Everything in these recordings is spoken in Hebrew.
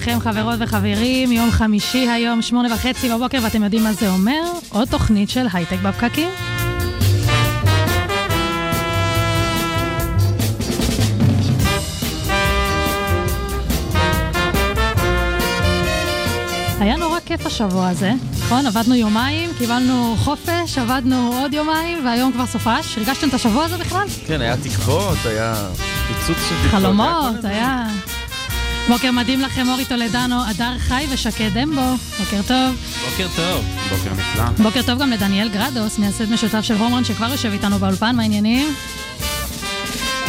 לכם חברות וחברים, יום חמישי היום, שמונה וחצי בבוקר, ואתם יודעים מה זה אומר? עוד תוכנית של הייטק בפקקים. היה נורא כיף השבוע הזה, נכון? עבדנו יומיים, קיבלנו חופש, עבדנו עוד יומיים, והיום כבר סופש. הרגשתם את השבוע הזה בכלל? כן, היה תקוות, היה פיצוץ של תקוות. חלומות, היה... בוקר מדהים לכם, אורי טולדנו, הדר חי ושקד דמבו. בוקר טוב. בוקר טוב. בוקר נפלא. בוקר טוב גם לדניאל גרדוס, מייסד משותף של הומרן, שכבר יושב איתנו באולפן, מה העניינים?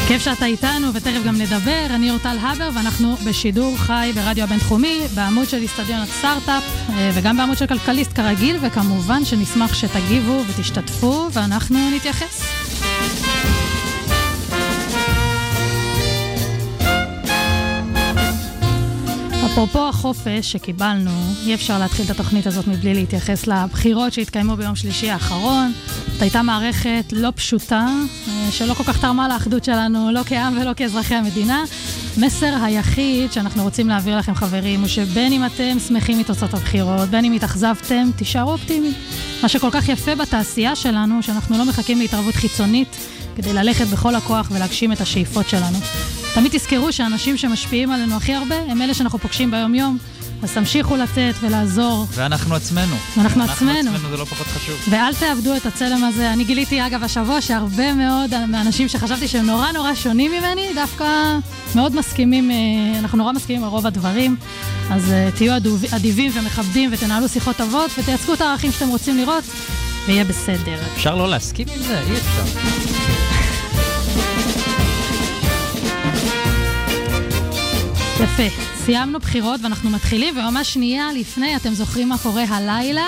כיף שאתה איתנו, ותכף גם נדבר. אני אורטל הבר, ואנחנו בשידור חי ברדיו הבינתחומי, בעמוד של איסטדיון הסטארט-אפ, אה, וגם בעמוד של כלכליסט כרגיל, וכמובן שנשמח שתגיבו ותשתתפו, ואנחנו נתייחס. אפרופו החופש שקיבלנו, אי אפשר להתחיל את התוכנית הזאת מבלי להתייחס לבחירות שהתקיימו ביום שלישי האחרון. זאת הייתה מערכת לא פשוטה, אה, שלא כל כך תרמה לאחדות שלנו, לא כעם ולא כאזרחי המדינה. מסר היחיד שאנחנו רוצים להעביר לכם, חברים, הוא שבין אם אתם שמחים מתוצאות הבחירות, בין אם התאכזבתם, תישארו אופטימיים. מה שכל כך יפה בתעשייה שלנו, שאנחנו לא מחכים להתערבות חיצונית כדי ללכת בכל הכוח ולהגשים את השאיפות שלנו. תמיד תזכרו שהאנשים שמשפיעים עלינו הכי הרבה הם אלה שאנחנו פוגשים ביום-יום. אז תמשיכו לתת ולעזור. ואנחנו עצמנו. ואנחנו עצמנו. אנחנו עצמנו, זה לא פחות חשוב. ואל תאבדו את הצלם הזה. אני גיליתי, אגב, השבוע שהרבה מאוד מהאנשים שחשבתי שהם נורא נורא שונים ממני, דווקא מאוד מסכימים, אה, אנחנו נורא מסכימים על רוב הדברים. אז אה, תהיו אדיבים ומכבדים ותנהלו שיחות טובות ותייצגו את הערכים שאתם רוצים לראות, ויהיה בסדר. אפשר לא להסכים עם זה? אי אפשר. יפה. סיימנו בחירות ואנחנו מתחילים, וממש שנייה לפני, אתם זוכרים מה קורה הלילה?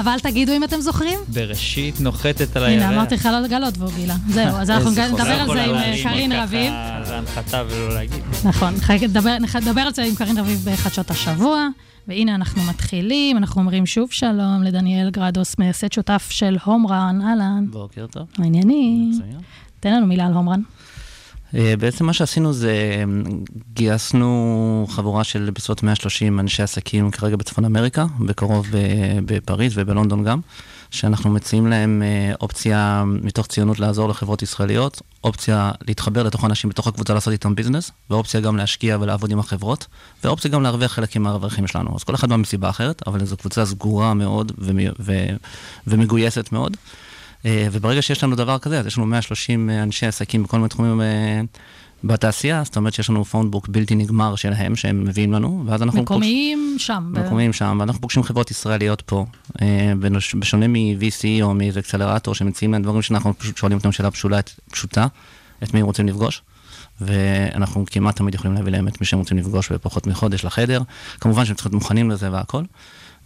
אבל אל תגידו אם אתם זוכרים. בראשית נוחתת על הירח. הנה, אמרתי לך לא לגלות והגילה. זהו, אז אנחנו נדבר על. זה עם קארין רביב. ככה להנחתה ולא להגיד. נכון, נדבר- על זה עם קארין רביב בחדשות השבוע. והנה אנחנו מתחילים, אנחנו אומרים שוב שלום לדניאל גרדוס, מייסד שותף של הומרן, אהלן. בוקר טוב. מה העניינים? מצוין. תן לנו מילה על הומרן. אה, בעצם מה שעשינו זה אה, גייסנו חבורה של בסביבות 130 אנשי עסקים כרגע בצפון אמריקה, בקרוב ב- בפריז ובלונדון גם, שאנחנו מציעים להם אה, אופציה מתוך ציונות לעזור לחברות ישראליות, אופציה להתחבר לתוך אנשים בתוך הקבוצה לעשות איתם ביזנס, ואופציה גם להשקיע ולעבוד עם החברות, ואופציה גם להרוויח חלקים מהרווחים שלנו. אז כל אחד בא מסיבה אחרת, אבל זו קבוצה סגורה מאוד ומגויסת מאוד. אה, וברגע שיש לנו דבר כזה, אז יש לנו 130 אנשי עסקים בכל מיני תחומים אה, בתעשייה, זאת אומרת שיש לנו פונדבוק בלתי נגמר שלהם, שהם מביאים לנו, ואז אנחנו... מקומיים שם. פוגש- מקומיים שם, ואנחנו פוגשים חברות ישראליות פה, אה, בשונה מ-VC או מאיזה אקסלרטור שמציעים להם דברים שאנחנו פשוט שואלים אותם שאלה פשוטה, פשוטה, את מי הם רוצים לפגוש. ואנחנו כמעט תמיד יכולים להביא להם את מי שהם רוצים לפגוש בפחות מחודש לחדר. כמובן שהם צריכים להיות מוכנים לזה והכל.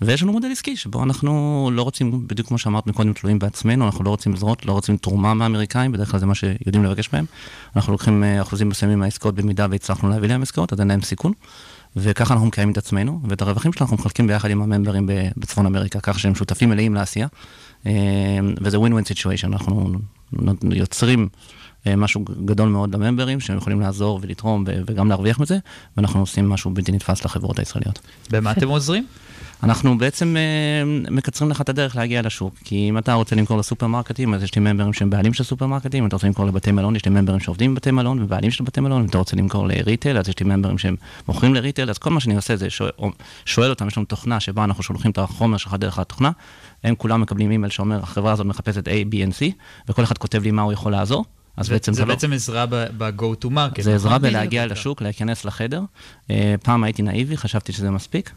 ויש לנו מודל עסקי שבו אנחנו לא רוצים, בדיוק כמו שאמרת מקודם, תלויים בעצמנו, אנחנו לא רוצים לזרות, לא רוצים תרומה מהאמריקאים, בדרך כלל זה מה שיודעים לבקש מהם. אנחנו לוקחים אה, אחוזים מסוימים מהעסקאות במידה והצלחנו להביא להם עסקאות, אז אין להם סיכון. וככה אנחנו מקיימים את עצמנו, ואת הרווחים שלנו אנחנו מחלקים ביחד עם הממברים בצפון אמריקה, כך שהם שותפים מלאים לעשייה. אה, וזה win-win situation, אנחנו יוצרים אה, משהו גדול מאוד לממברים, שהם יכולים לעזור ולתרום וגם להרוויח מזה, ואנחנו עושים משהו בלתי נתפס לחברות הישראליות. במה אתם עוזרים? אנחנו בעצם אה, מקצרים לך את הדרך להגיע לשוק, כי אם אתה רוצה למכור לסופרמרקטים, אז יש לי ממברים שהם בעלים של סופרמרקטים, אם אתה רוצה למכור לבתי מלון, יש לי ממברים שעובדים בבתי מלון ובעלים של בתי מלון, אם אתה רוצה למכור לריטייל, אז יש לי ממברים שהם מוכרים לריטייל, אז כל מה שאני עושה זה שואל, שואל אותם, יש לנו תוכנה שבה אנחנו שולחים את החומר שלך דרך התוכנה, הם כולם מקבלים אימייל שאומר, החברה הזאת מחפשת A, B, N, C, וכל אחד כותב לי מה הוא יכול לעזור. אז בעצם זה זה לא... בעצם עזרה ב-go to market. זה עזרה נכון? בלהגיע לשוק, להיכנס לחדר. אה, פעם הייתי נאיבי, חשבתי שזה מספיק.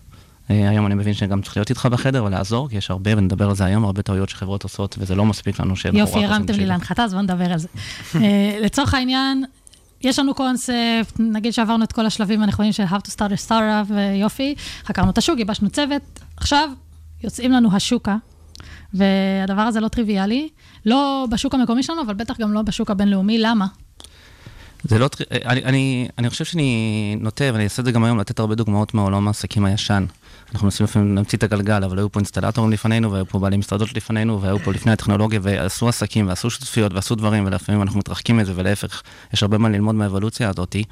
אה, היום אני מבין שגם צריך להיות איתך בחדר ולעזור, כי יש הרבה, ונדבר על זה היום, הרבה טעויות שחברות עושות, וזה לא מספיק לנו שבחורה יופי, הרמתם לי להנחתה, אז בואו נדבר על זה. אה, לצורך העניין, יש לנו קונספט, נגיד שעברנו את כל השלבים הנכונים של How to start a startup, ויופי, חקרנו את השוק, גיבשנו צוות, עכשיו יוצאים לנו השוקה, והדבר הזה לא טריוויאלי, לא בשוק המקומי שלנו, אבל בטח גם לא בשוק הבינלאומי, למה? זה לא, טר- אני, אני, אני חושב שאני נוטה, ואני אעשה את זה גם היום, לתת הרבה דוגמאות מעולם העסקים הישן. אנחנו מנסים לפעמים להמציא את הגלגל, אבל היו פה אינסטלטורים לפנינו, והיו פה בעלי משרדות לפנינו, והיו פה לפני הטכנולוגיה, ועשו עסקים, ועשו שותפויות, ועשו דברים, ולפעמים אנחנו מתרחקים מזה, ולהפך, יש הרבה מה ללמוד מהאבולוציה הזאתי.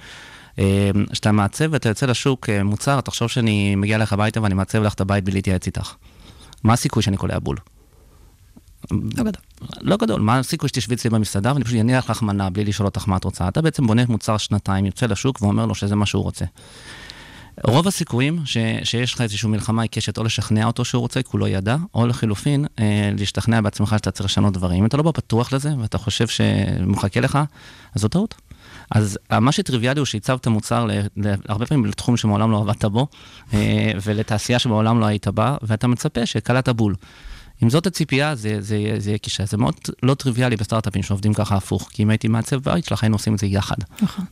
אה, כשאתה מעצב ואתה יוצא לשוק אה, מוצר, תחשוב שאני מגיע אליך הביתה ואני מעצב לך את הבית בלי להתייעץ איתך. מה הסיכוי שאני קולע בול? לא גדול. לא גדול, מה הסיכוי שתשבי אצלי במסעדה ואני פשוט אניח לך מנה בלי לשאול אותך מה את רוצה? אתה בעצם בונה מוצר שנתיים, יוצא לשוק ואומר לו שזה מה שהוא רוצה. רוב הסיכויים ש, שיש לך איזושהי מלחמה עיקשת או לשכנע אותו שהוא רוצה כי הוא לא ידע, או לחילופין, אה, להשתכנע בעצמך שאתה צריך לשנות דברים. אם אתה לא בטוח לזה ואתה חושב שמחכה לך, אז זו טעות. אז אה, מה שטריוויאלי הוא שהצבת מוצר הרבה פעמים לתחום שמעולם לא עבדת בו, אה, ולתעשייה שמעולם לא היית בה, ואתה מצפה שקלעת בול. אם זאת הציפייה, זה, זה, זה יהיה קישה. זה מאוד לא טריוויאלי בסטארט-אפים שעובדים ככה הפוך, כי אם הייתי מעצב בית שלך, היינו עושים את זה יחד. נכון.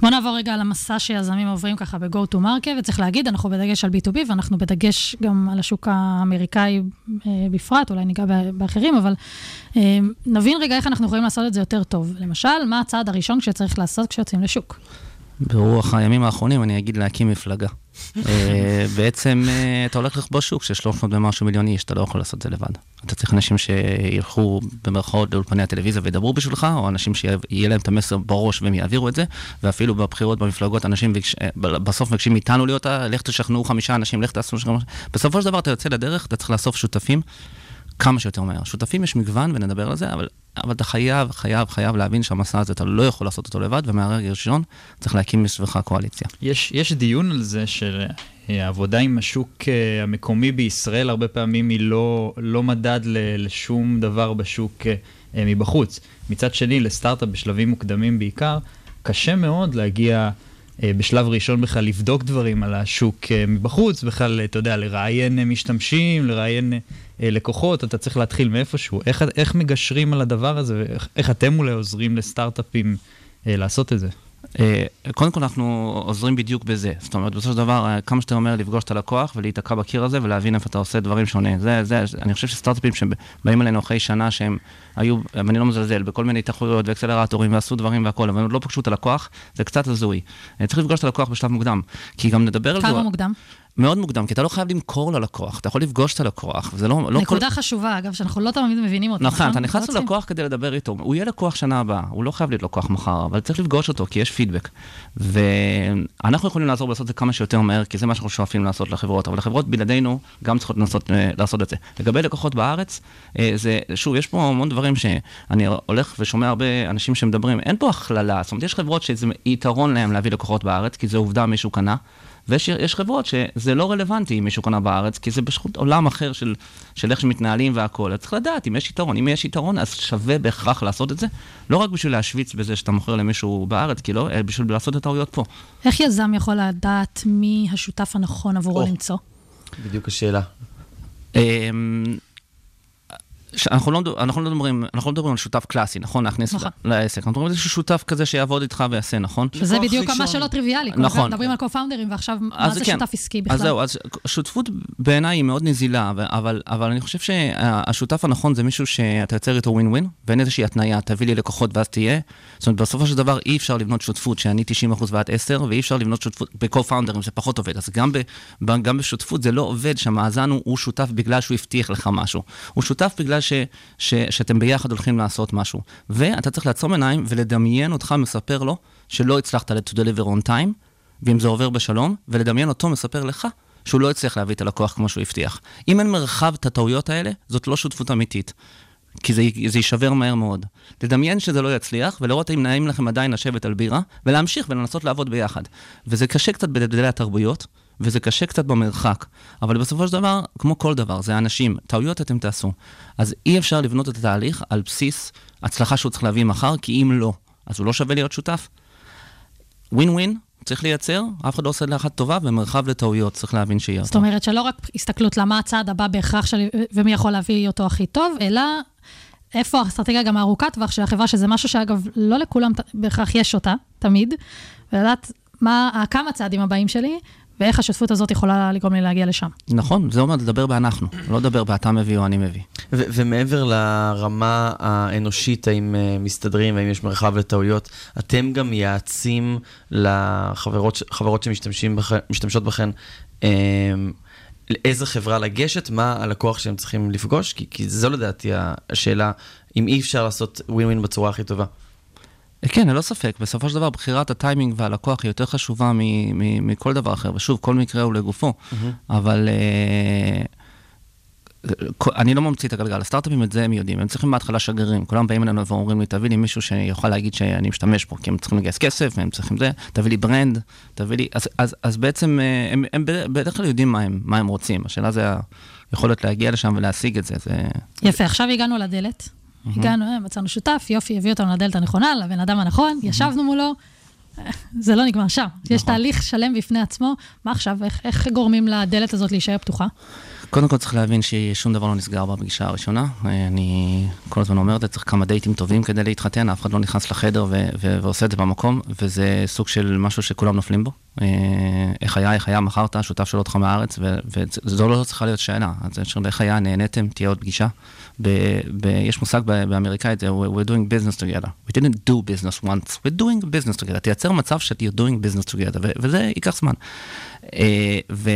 בוא נעבור רגע על המסע שיזמים עוברים ככה ב-go to market, וצריך להגיד, אנחנו בדגש על B2B, ואנחנו בדגש גם על השוק האמריקאי אה, בפרט, אולי ניגע באחרים, אבל אה, נבין רגע איך אנחנו יכולים לעשות את זה יותר טוב. למשל, מה הצעד הראשון שצריך לעשות כשיוצאים לשוק? ברוח הימים האחרונים אני אגיד להקים מפלגה. אה, בעצם אה, אתה הולך לכבוש שוק של 300 ומשהו מיליון איש, אתה לא יכול לעשות את זה לבד. אתה צריך אנשים שילכו במרכאות לאולפני הטלוויזיה וידברו בשבילך, או אנשים שיהיה להם את המסר בראש והם יעבירו את זה, ואפילו בבחירות במפלגות אנשים ביקש- אה, בסוף מבקשים מאיתנו להיות, לך תשכנעו חמישה אנשים, לך תעשו. בסופו של דבר אתה יוצא לדרך, אתה צריך לאסוף שותפים כמה שיותר מהר. שותפים יש מגוון ונדבר על זה, אבל, אבל אתה חייב, חייב, חייב להבין שהמסע הזה, אתה לא יכול לעשות אותו לבד, ומהרגע הראשון צריך להקים מסביבך קואליציה. יש, יש דיון על זה של אה, העבודה עם השוק אה, המקומי בישראל, הרבה פעמים היא לא, לא מדד לשום דבר בשוק אה, אה, מבחוץ. מצד שני, לסטארט-אפ בשלבים מוקדמים בעיקר, קשה מאוד להגיע בשלב ראשון בכלל לבדוק דברים על השוק אה, מבחוץ, בכלל, אתה יודע, לראיין אה, משתמשים, לראיין אה, לקוחות, אתה צריך להתחיל מאיפשהו. איך, איך מגשרים על הדבר הזה, ואיך איך אתם אולי עוזרים לסטארט-אפים אה, לעשות את זה? אה, קודם כל אנחנו עוזרים בדיוק בזה. זאת אומרת, בסופו של דבר, אה, כמה שאתה אומר לפגוש את הלקוח ולהיתקע בקיר הזה ולהבין איפה אתה עושה דברים שונה. זה, זה, אני חושב שסטארט-אפים שבאים אלינו אחרי שנה שהם היו, ואני לא מזלזל, בכל מיני תחרויות ואקסלרטורים ועשו דברים והכול, אבל הם לא פגשו את הלקוח, זה קצת הזוי. אה, צריך לפגוש את הלקוח בשלב מוקדם, כי גם נדבר על זה. כמה מוקדם? מאוד מוקדם, כי אתה לא חייב למכור ללקוח, אתה יכול לפגוש את הלקוח, וזה לא... לא כל... נקודה חשובה, אגב, שאנחנו לא תמיד מבינים אותה. נכון, אתה נכנס לא. ללקוח כדי לדבר איתו, הוא יהיה לקוח שנה הבאה, הוא לא חייב להיות לקוח מחר, אבל צריך לפגוש אותו, כי יש פידבק. ואנחנו יכולים לעזור לעשות את זה כמה שיותר מהר, כי זה מה שאנחנו שואפים לעשות לחברות, אבל החברות בלעדינו גם צריכות לנסות אה, לעשות את זה. לגבי לקוחות בארץ, אה, זה, שוב, יש פה המון דברים שאני הולך ושומע הרבה אנשים שמדברים, אין פה הכללה, זאת אומרת, יש חברות שזה יתרון להם להביא לקוחות בארץ, כי זה עובדה מישהו קנה. ויש יש חברות שזה לא רלוונטי אם מישהו קנה בארץ, כי זה פשוט עולם אחר של, של איך שמתנהלים והכול. אז צריך לדעת אם יש יתרון. אם יש יתרון, אז שווה בהכרח לעשות את זה. לא רק בשביל להשוויץ בזה שאתה מוכר למישהו בארץ, כי לא, אלא בשביל לעשות את הטעויות פה. איך יזם יכול לדעת מי השותף הנכון עבורו. למצוא? בדיוק השאלה. אנחנו לא, אנחנו, לא מדברים, אנחנו לא מדברים על שותף קלאסי, נכון? להכניס נכון. לעסק. אנחנו מדברים על איזשהו שותף כזה שיעבוד איתך ויעשה, נכון? וזה לקוח בדיוק מה. שלא טריוויאלי. נכון. מדברים על co-founders, ועכשיו, מה אז זה כן. שותף עסקי בכלל? אז זהו, אז שותפות בעיניי היא מאוד נזילה, אבל, אבל אני חושב שהשותף הנכון זה מישהו שאתה יוצר איתו ווין ווין, ואין איזושהי התניה, תביא לי לקוחות ואז תהיה. זאת אומרת, בסופו של דבר אי אפשר לבנות שותפות שאני 90% ואת 10, ואי אפשר לבנות שותפות ב-co-founders, זה פחות עובד. אז גם, ב, ב- גם בשותפות זה לא עובד שהמאזן הוא, הוא שותף בגלל שהוא הבטיח לך משהו. הוא שותף בגלל ש, ש, שאתם ביחד הולכים לעשות משהו. ואתה צריך לעצום עיניים ולדמיין אותך מספר לו שלא הצלחת to deliver on time, ואם זה עובר בשלום, ולדמיין אותו מספר לך שהוא לא הצליח להביא את הלקוח כמו שהוא הבטיח. אם אין מרחב את הטעויות האלה, זאת לא שותפות אמיתית. כי זה, זה יישבר מהר מאוד. לדמיין שזה לא יצליח, ולראות אם נעים לכם עדיין לשבת על בירה, ולהמשיך ולנסות לעבוד ביחד. וזה קשה קצת בהבדלי התרבויות, וזה קשה קצת במרחק. אבל בסופו של דבר, כמו כל דבר, זה אנשים, טעויות אתם תעשו. אז אי אפשר לבנות את התהליך על בסיס הצלחה שהוא צריך להביא מחר, כי אם לא, אז הוא לא שווה להיות שותף. ווין ווין, צריך לייצר, אף אחד לא עושה לאחת טובה, ומרחב לטעויות, צריך להבין שיהיה זאת. אומרת שלא רק הסתכלות למה הצעד הבא בהכרח שלי, ומי יכול להביא אותו הכי טוב, אלא איפה האסטרטגיה גם הארוכת טווח של החברה, שזה משהו שאגב, לא לכולם בהכרח יש אותה, תמיד, ולדעת מה, כמה צעדים הבאים שלי, ואיך השותפות הזאת יכולה לגרום לי להגיע לשם. נכון, זה אומר לדבר באנחנו, לא לדבר באתה מביא או אני מביא. ו- ומעבר לרמה האנושית, האם אה, מסתדרים, האם יש מרחב לטעויות, אתם גם מייעצים לחברות ש- חברות שמשתמשים בכ- משתמשות בכן, אה, לאיזה חברה לגשת, מה הלקוח שהם צריכים לפגוש? כי, כי זו לדעתי השאלה, אם אי אפשר לעשות ווין ווין בצורה הכי טובה. כן, ללא ספק, בסופו של דבר בחירת הטיימינג והלקוח היא יותר חשובה מ- מ- מכל דבר אחר, ושוב, כל מקרה הוא לגופו, אבל אה, כל- אני לא ממציא את הגלגל, הסטארט-אפים את זה הם יודעים, הם צריכים בהתחלה שגרירים, כולם באים אלינו ואומרים לי, תביא לי מישהו שיוכל להגיד שאני משתמש בו, כי הם צריכים לגייס כסף, והם צריכים זה, תביא לי ברנד, תביא לי, אז, אז, אז בעצם אה, הם, הם בד- בדרך כלל יודעים מה הם, מה הם רוצים, השאלה זה היכולת להגיע לשם ולהשיג את זה, זה... יפה, עכשיו הגענו לדלת. הגענו, אה, מצאנו שותף, יופי, הביא אותנו לדלת הנכונה, לבן אדם הנכון, ישבנו מולו. זה לא נגמר שם. יש תהליך שלם בפני עצמו. מה עכשיו, איך, איך גורמים לדלת הזאת להישאר פתוחה? קודם כל צריך להבין ששום דבר לא נסגר בפגישה הראשונה. אה, אני כל הזמן אומר את זה, צריך כמה דייטים טובים כדי להתחתן, אף אחד לא נכנס לחדר ו- ו- ועושה את זה במקום, וזה סוג של משהו שכולם נופלים בו. אה, איך היה, איך היה, מכרת, שותף שלו אותך מהארץ, וזו לא צריכה להיות שאלה. אז של איך היה, נהניתם, תהיה עוד פגישה. ב- ב- יש מושג באמריקאית, we're doing business together. We didn't do business once, we're doing business together. תייצר מצב ש- you're doing business together, וזה ייקח זמן. אה, ו-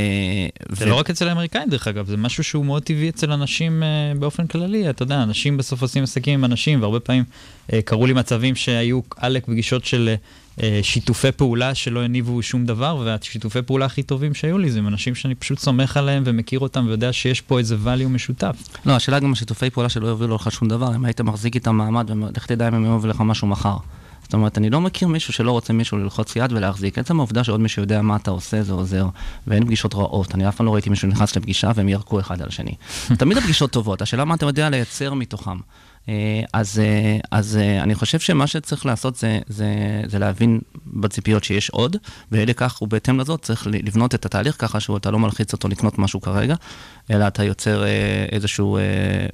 זה ו- לא רק אצל האמריקאים דרך אגב, זה משהו שהוא מאוד טבעי אצל אנשים אה, באופן כללי, אתה יודע, אנשים בסוף עושים עסקים עם אנשים, והרבה פעמים אה, קרו לי מצבים שהיו עלק פגישות של שיתופי פעולה שלא הניבו שום דבר, והשיתופי פעולה הכי טובים שהיו לי זה עם אנשים שאני פשוט סומך עליהם ומכיר אותם ויודע שיש פה איזה value משותף. לא, השאלה גם השיתופי פעולה שלא יובילו לך שום דבר, אם היית מחזיק איתם מעמד, ולך תדע אם הם יובילו לך משהו מחר. זאת אומרת, אני לא מכיר מישהו שלא רוצה מישהו ללחוץ יד ולהחזיק. עצם העובדה שעוד מישהו יודע מה אתה עושה, זה עוזר, ואין פגישות רעות. אני אף פעם לא ראיתי מישהו נכנס לפגישה והם ירקו אחד על השני. תמיד הפגישות טובות, השאלה מה אתה יודע לייצר מתוכם. אה, אז, אה, אז אה, אני חושב שמה שצריך לעשות זה, זה, זה להבין בציפיות שיש עוד, ואי לכך ובהתאם לזאת צריך לבנות את התהליך ככה שאתה לא מלחיץ אותו לקנות משהו כרגע, אלא אתה יוצר איזושהי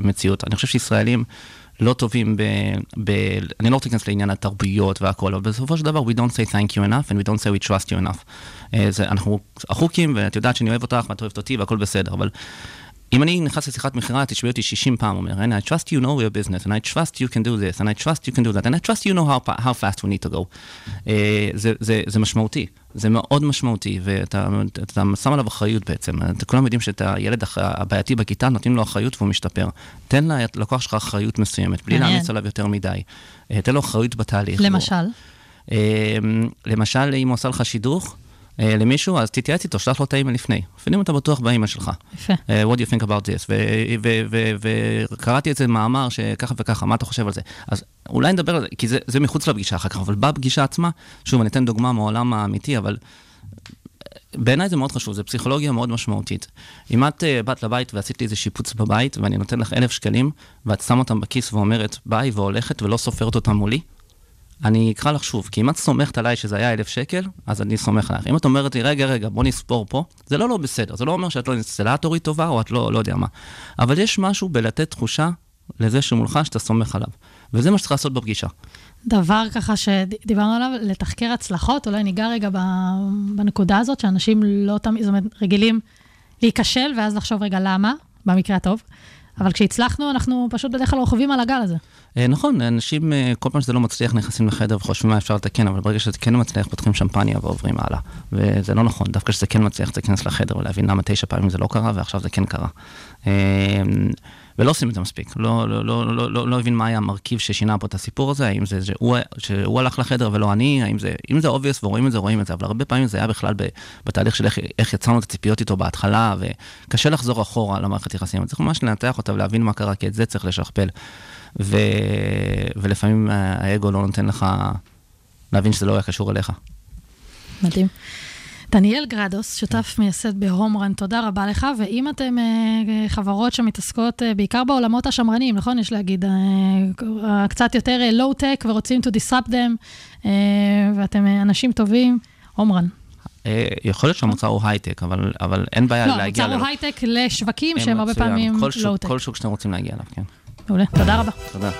מציאות. אני חושב שישראלים... לא טובים ב, ב... אני לא רוצה להיכנס לעניין התרבויות והכל, אבל בסופו של דבר we don't say thank you enough and we don't say we trust you enough. אה, זה, אנחנו החוקים, ואת יודעת שאני אוהב אותך ואת אוהבת אותי והכל בסדר, אבל אם אני נכנס לשיחת מכירה, תשמעי אותי 60 פעם, אומר, and I trust you know your business, and I trust you can do this, and I trust you can do that, and I trust you know how, how fast we need to go. Uh, זה, זה, זה משמעותי, זה מאוד משמעותי, ואתה אתה שם עליו אחריות בעצם. כולם יודעים שאת הילד הבעייתי בכיתה, נותנים לו אחריות והוא משתפר. תן ללקוח שלך אחריות מסוימת, בלי. להמיץ עליו יותר מדי. Uh, תן לו אחריות בתהליך. למשל, Uh, למשל, אם הוא עשה לך שידוך, למישהו, אז תתייעץ איתו, שלח לו את האימייל לפני. אפילו אם אתה בטוח באימייל שלך. יפה. Uh, what do you think about this? וקראתי את זה מאמר שככה וככה, מה אתה חושב על זה? אז אולי נדבר על זה, כי זה, זה מחוץ לפגישה אחר כך, אבל בפגישה עצמה, שוב, אני אתן דוגמה מהעולם האמיתי, אבל בעיניי זה מאוד חשוב, זו פסיכולוגיה מאוד משמעותית. אם את uh, באת לבית ועשית לי איזה שיפוץ בבית, ואני נותן לך אלף שקלים, ואת שמה אותם בכיס ואומרת ביי, והולכת ולא סופרת אותם מולי, אני אקרא לך שוב, כי אם את סומכת עליי שזה היה אלף שקל, אז אני סומך עלייך. אם את אומרת לי, רגע, רגע, בוא נספור פה, זה לא לא בסדר, זה לא אומר שאת לא אינסטלטורית טובה, או את לא, לא יודע מה. אבל יש משהו בלתת תחושה לזה שמולך שאתה סומך עליו. וזה מה שצריך לעשות בפגישה. דבר ככה שדיברנו עליו, לתחקר הצלחות, אולי ניגע רגע בנקודה הזאת, שאנשים לא תמיד, זאת אומרת, רגילים להיכשל, ואז לחשוב רגע למה, במקרה הטוב. אבל כשהצלחנו, אנחנו פשוט בדרך כלל רוכבים על הגל הזה. אה, נכון, אנשים, אה, כל פעם שזה לא מצליח, נכנסים לחדר וחושבים מה אפשר לתקן, אבל ברגע שזה כן מצליח, פותחים שמפניה ועוברים הלאה. וזה לא נכון, דווקא כשזה כן מצליח, צריך להיכנס לחדר ולהבין למה תשע פעמים זה לא קרה, ועכשיו זה כן קרה. אה, ולא עושים את זה מספיק. לא, לא, לא, לא, לא, לא הבין מה היה המרכיב ששינה פה את הסיפור הזה, האם זה שהוא, שהוא הלך לחדר ולא אני, האם זה, אם זה obvious ורואים את זה, רואים את זה, אבל הרבה פעמים זה היה בכלל בתהליך של איך, איך יצרנו את הציפיות איתו בהתחלה, וקשה לחזור אחורה למערכת יחסים. צריך ממש לנתח אותה ולהבין מה קרה, כי את זה צריך לשכפל. ו... ולפעמים האגו לא נותן לך להבין שזה לא היה קשור אליך. מדהים. דניאל גרדוס, שותף מייסד בהומרן, תודה רבה לך. ואם אתם אה, חברות שמתעסקות אה, בעיקר בעולמות השמרניים, נכון? יש להגיד, אה, קצת יותר לואו-טק ורוצים to disrupt them, אה, ואתם אה, אנשים טובים, עומרן. אה, יכול להיות שהמוצר הוא הייטק, אבל, אבל אין בעיה לא, להגיע... המוצר הוא. הייטק לשווקים אה, שהם הרבה. פעמים לואו-טק. כל שוק שאתם רוצים להגיע אליו, כן. מעולה, תודה רבה. תודה.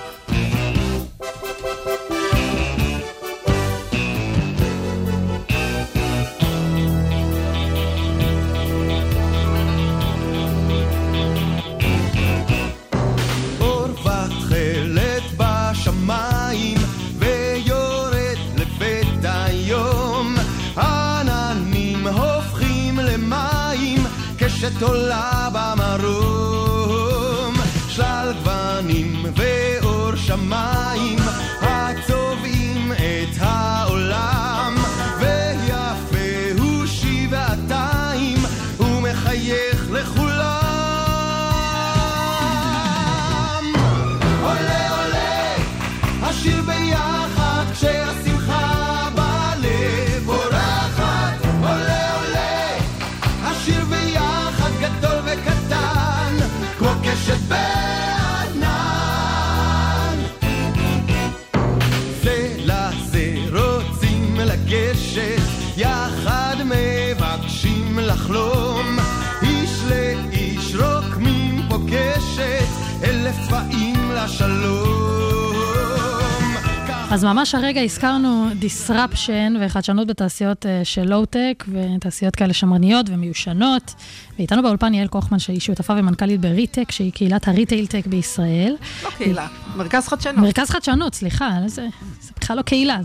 ממש הרגע הזכרנו disruption וחדשנות בתעשיות אה, של לואו-טק ותעשיות כאלה שמרניות ומיושנות. ואיתנו באולפן יעל קוחמן, שהיא שותפה ומנכ"לית בריטק, שהיא קהילת ה retail-tech בישראל. לא קהילה, מרכז חדשנות. מרכז חדשנות, סליחה, זה, זה בכלל לא קהילה,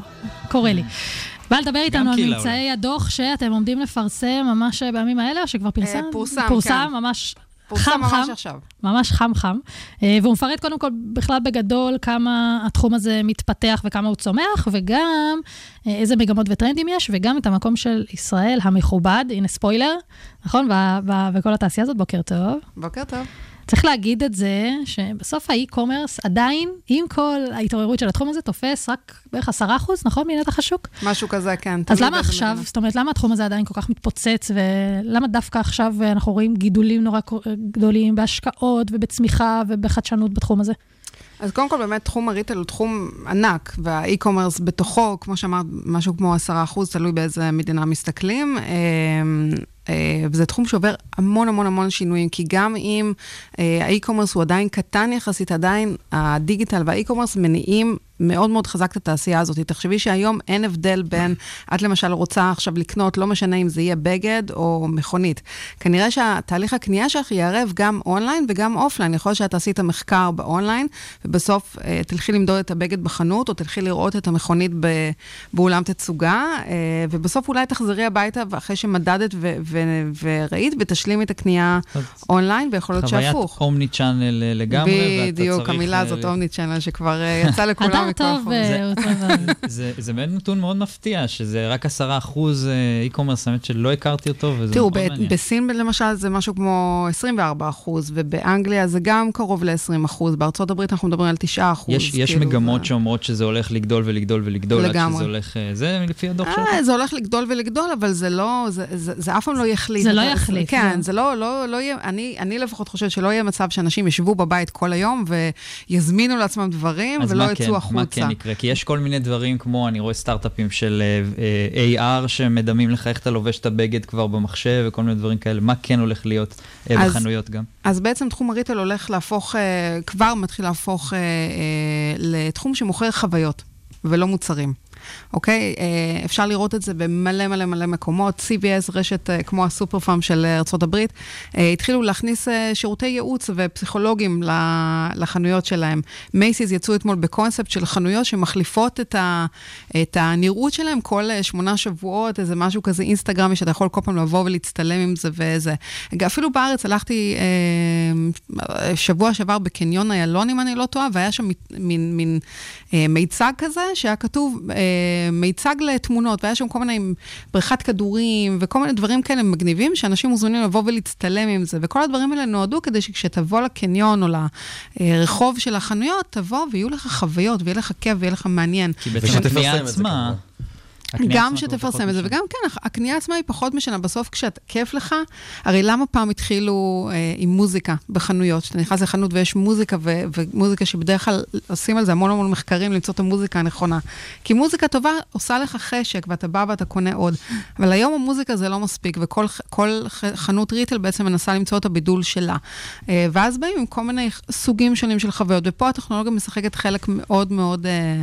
קורה לי. בא לדבר איתנו על ממצאי הדוח שאתם עומדים לפרסם ממש בימים האלה, או שכבר פרסם? פורסם, פורסם, כן. ממש פורסם חם ממש חם. עכשיו. ממש חם חם. אה, והוא מפרט קודם כל בכלל בגדול כמה התחום הזה מתפתח וכמה הוא צומח, וגם אה, איזה מגמות וטרנדים יש, וגם את המקום של ישראל המכובד, הנה ספוילר, נכון? בכל התעשייה הזאת, בוקר טוב. בוקר טוב. צריך להגיד את זה, שבסוף האי-קומרס עדיין, עם כל ההתעוררות של התחום הזה, תופס רק בערך 10%, נכון? מנתח השוק? משהו כזה, כן. אז למה עכשיו, מדינה. זאת אומרת, למה התחום הזה עדיין כל כך מתפוצץ, ולמה דווקא עכשיו אנחנו רואים גידולים נורא גדולים בהשקעות ובצמיחה ובחדשנות בתחום הזה? אז קודם כל, באמת, תחום הריטל הוא תחום ענק, והאי-קומרס בתוכו, כמו שאמרת, משהו כמו 10 אחוז, תלוי באיזה מדינה מסתכלים. אה, וזה תחום שעובר המון המון המון שינויים, כי גם אם אה, האי-קומרס הוא עדיין קטן יחסית, עדיין הדיגיטל והאי-קומרס מניעים מאוד מאוד חזק את התעשייה הזאת. תחשבי שהיום אין הבדל בין, את למשל רוצה עכשיו לקנות, לא משנה אם זה יהיה בגד או מכונית. כנראה שהתהליך הקנייה שלך יערב גם אונליין וגם אופליין. יכול להיות שאת עשית מחקר באונליין, ובסוף אה, תלכי למדוד את הבגד בחנות, או תלכי לראות את המכונית ב, באולם תצוגה, אה, ובסוף אולי תחזרי הביתה אחרי שמדדת ו, ו, וראית, ותשלימי את הקנייה אונליין, ויכול להיות חוויית שהפוך. omni-channel אה, לגמרי, ואתה בדיוק. המילה אה, הזאת, omni-channel, שכבר אה, יצא לכולם מכל טוב. אה, טוב. זה, באמת נתון מאוד מפתיע, שזה רק עשרה אחוז אי-קומרס, האמת שלא הכרתי אותו, וזה תראו, מאוד מעניין. בסין למשל זה משהו כמו 24 אחוז, ובאנגליה זה גם קרוב ל-20 אחוז, בארצות הברית אנחנו מדברים על 9 אחוז. יש, יש כאילו, מגמות שאומרות שזה הולך לגדול ולגדול ולגדול, עד. שזה הולך... אה, זה לפי הדוח שלך? אה, זה הולך לגדול ולגדול, אבל זה לא, זה, זה, זה אף פעם לא יחליף. זה לא יחליף, כן, זהו. זה לא, לא, לא יהיה, אני, לפחות חושבת שלא יהיה מצב שאנשים ישבו בבית כל היום ויזמינו לעצמם דברים ולא יצאו כן, החוצה. מה כן יקרה? כי יש כל מיני דברים כמו, אני רואה סטארט-אפים של אה, אה, AR שמדמים לך איך אתה לובש את הבגד כבר במחשב וכל מיני דברים כאלה. מה כן הולך להיות אה, אז- בחנויות גם? אז בעצם תחום הריטל הולך להפוך, אה, כבר מתחיל להפוך לתחום שמוכר חוויות ולא מוצרים. אוקיי? אה, אפשר לראות את זה במלא מלא מלא מקומות. CBS, רשת אה, כמו הסופר פארם של ארה"ב, אה, התחילו להכניס שירותי ייעוץ ופסיכולוגים לחנויות שלהם. מייסיס יצאו אתמול בקונספט של חנויות שמחליפות את, ה, את הנראות שלהם כל שמונה שבועות, איזה משהו כזה אינסטגרמי, שאתה יכול כל פעם לבוא ולהצטלם עם זה וזה. אפילו בארץ הלכתי שבוע שעבר בקניון איילון, אם אני לא טועה, והיה שם מין, מין אה, מיצג כזה, שהיה כתוב אה, מיצג לתמונות, והיה שם כל מיני בריכת כדורים וכל מיני דברים כאלה מגניבים, שאנשים מוזמנים לבוא ולהצטלם עם זה. וכל הדברים האלה נועדו כדי שכשתבוא לקניון או לרחוב של החנויות, תבוא ויהיו לך חוויות, ויהיה לך כיף ויהיה לך מעניין. כי בעצם הקנייה עצמה... גם שתפרסם את זה. וגם כן, הקנייה עצמה היא פחות משנה. בסוף כשאת כיף לך, הרי למה פעם התחילו אה, עם מוזיקה בחנויות? כשאתה נכנס לחנות ויש מוזיקה, ו- ומוזיקה שבדרך כלל עושים על זה המון המון מחקרים למצוא את המוזיקה הנכונה. כי מוזיקה טובה עושה לך חשק, ואתה בא ואתה קונה עוד. אבל היום המוזיקה זה לא מספיק, וכל חנות ריטל בעצם מנסה למצוא את הבידול שלה. אה, ואז באים עם כל מיני סוגים שונים של חוויות, ופה הטכנולוגיה משחקת חלק מאוד מאוד אה,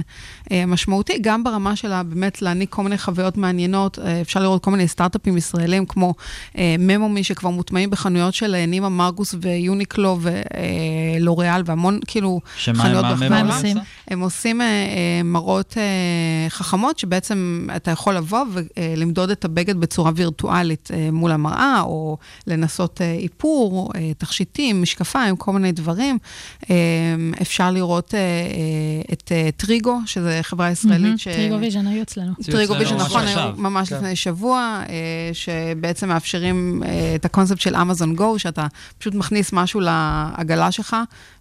אה, משמעותי, גם ברמה שלה באמת להעניק כל מיני חוויות מעניינות. אה, אפשר לראות כל מיני סטארט-אפים ישראלים, כמו אה, ממומי, שכבר מוטמעים בחנויות של אה, נימה מרגוס ויוניקלו ולוריאל, והמון כאילו שמה, חנויות ממומי העולם. עושים? הם עושים מראות חכמות, שבעצם אתה יכול לבוא ולמדוד את הבגד בצורה וירטואלית מול המראה, או לנסות איפור, תכשיטים, משקפיים, כל מיני דברים. אפשר לראות את Trigo, שזו חברה ישראלית ש... Trigo Vision היו אצלנו. ממש נכון. היו ממש כן. לפני שבוע, אה, שבעצם מאפשרים אה, את הקונספט של Amazon Go, שאתה פשוט מכניס משהו לעגלה שלך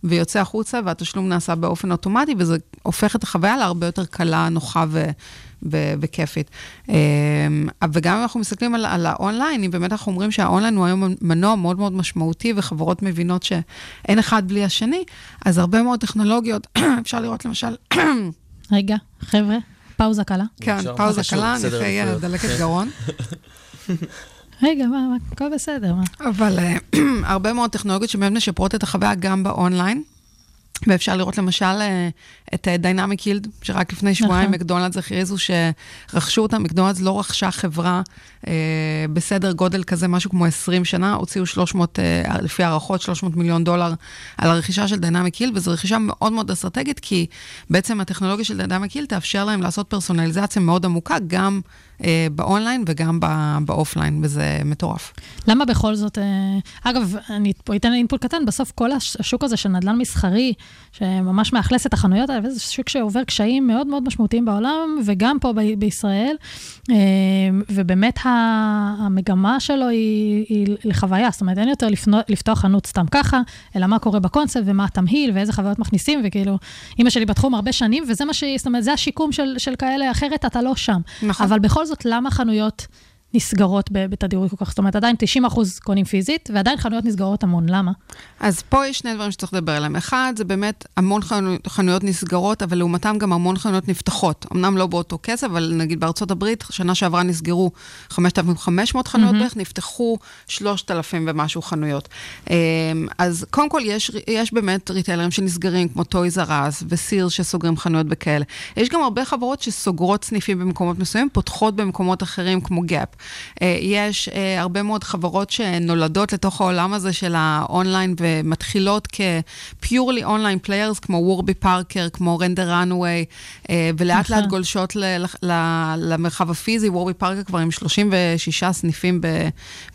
ויוצא החוצה, והתשלום נעשה באופן אוטומטי, וזה הופך את החוויה להרבה יותר קלה, נוחה ו... ו- וכיפית. אה, וגם אם אנחנו מסתכלים על, על האונליין, אם באמת אנחנו אומרים שהאונליין הוא היום מנוע מאוד מאוד משמעותי, וחברות מבינות שאין אחד בלי השני, אז הרבה מאוד טכנולוגיות, אפשר לראות למשל, רגע, חבר'ה, פאוזה קלה. כן, פאוזה קלה, אה, עדיפויות. דלקת. גרון. רגע, מה, מה, הכל בסדר, מה? אבל אה, הרבה מאוד טכנולוגיות שבאמת משפרות את החוויה גם באונליין. ואפשר לראות למשל אה, את Dynamic Yield, שרק לפני שבועיים נכון. מקדונלדס הכריזו שרכשו אותם, מקדונלדס לא רכשה חברה אה, בסדר גודל כזה, משהו כמו 20 שנה, הוציאו 300, אה, לפי הערכות, 300 מיליון דולר על הרכישה של Dynamic Yield, וזו רכישה מאוד מאוד אסטרטגית, כי בעצם הטכנולוגיה של Dynamic Yield תאפשר להם לעשות פרסונליזציה מאוד עמוקה, גם אה, באונליין וגם באופליין, וזה מטורף. למה בכל זאת, אה, אגב, אני פה אתן input קטן, בסוף כל הש- השוק הזה של נדל"ן מסחרי, שממש מאכלס את החנויות האלה, זה שוק שעובר קשיים מאוד מאוד משמעותיים בעולם, וגם פה ב- בישראל, אה, ובאמת המגמה שלו היא, היא לחוויה, זאת אומרת, אין יותר לפנו, לפתוח חנות סתם ככה, אלא מה קורה בקונספט ומה התמהיל ואיזה חוויות מכניסים, וכאילו, אימא שלי בתחום הרבה שנים, וזה מה ש... זאת אומרת, זה השיקום של, של כאלה, אחרת אתה לא שם. נכון. אבל בכל זאת, למה חנויות נסגרות בתדירות כל כך? זאת אומרת, עדיין 90 אחוז קונים פיזית, ועדיין חנויות נסגרות המון. למה? אז פה יש שני דברים שצריך לדבר עליהם. אחד, זה באמת המון חנויות, חנויות נסגרות, אבל לעומתם גם המון חנויות נפתחות. אמנם לא באותו כסף, אבל נגיד בארצות הברית, שנה שעברה נסגרו 5,500 חנויות בערך, נפתחו 3,000 ומשהו חנויות. אמ, אז קודם כל, יש, יש באמת ריטיילרים שנסגרים, כמו Toys R Us ו Sears שסוגרים חנויות בכאלה. יש גם הרבה חברות שסוגרות סניפים במקומות מסוימים, פותחות במקומות אחרים, כמו Gap. אה, יש אה, הרבה מאוד חברות שנולדות לתוך העולם הזה של האונליין ומתחילות כ- purely online players, כמו Warby Parker, כמו Rent the Runway, ולאט נכון. לאט גולשות ל- ל- למרחב הפיזי. Warby Parker כבר עם 36 סניפים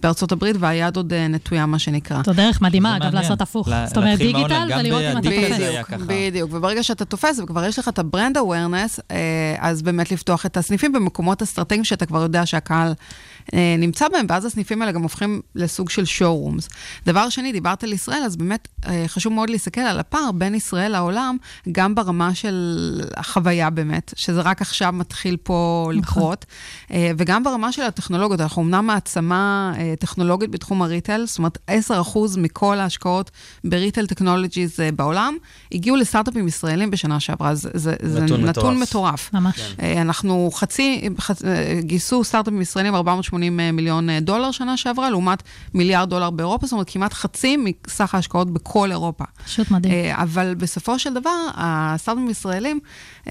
בארצות הברית, והיד עוד אה, נטויה, מה שנקרא. זו דרך מדהימה, אגב. לעשות הפוך. זאת אומרת, digital ולראות אם אתה תופס. בדיוק. וברגע שאתה תופס וכבר יש לך את ה brand awareness, אז באמת לפתוח את הסניפים במקומות אסטרטגיים שאתה כבר יודע שהקהל אה, נמצא בהם, ואז הסניפים האלה גם הופכים לסוג של שואו-רומס. דבר שני, דיברת על ישראל, אז באמת אה, חשוב מאוד להסתכל על הפער בין ישראל לעולם, גם ברמה של החוויה באמת, שזה רק עכשיו מתחיל פה לקרות, אה, וגם ברמה של הטכנולוגיות. אנחנו אמנם מעצמה אה, טכנולוגית בתחום הריטל, זאת אומרת, 10% מכל ההשקעות בריטל טכנולוגיז אה, בעולם הגיעו לסטארט-אפים ישראלים בשנה שעברה, זה, זה, זה נתון מטורף. מטורף. ממש. אה, אנחנו חצי, חצ... אה, גייסו סטארט-אפים ישראלים 480 מיליון אה, דולר שנה שעברה, לעומת מיליארד דולר באירופה, זאת אומרת כמעט חצי מסך ההשקעות בכל אירופה. פשוט מדהים. אה, אבל בסופו של דבר, הסטארט-אפים הישראלים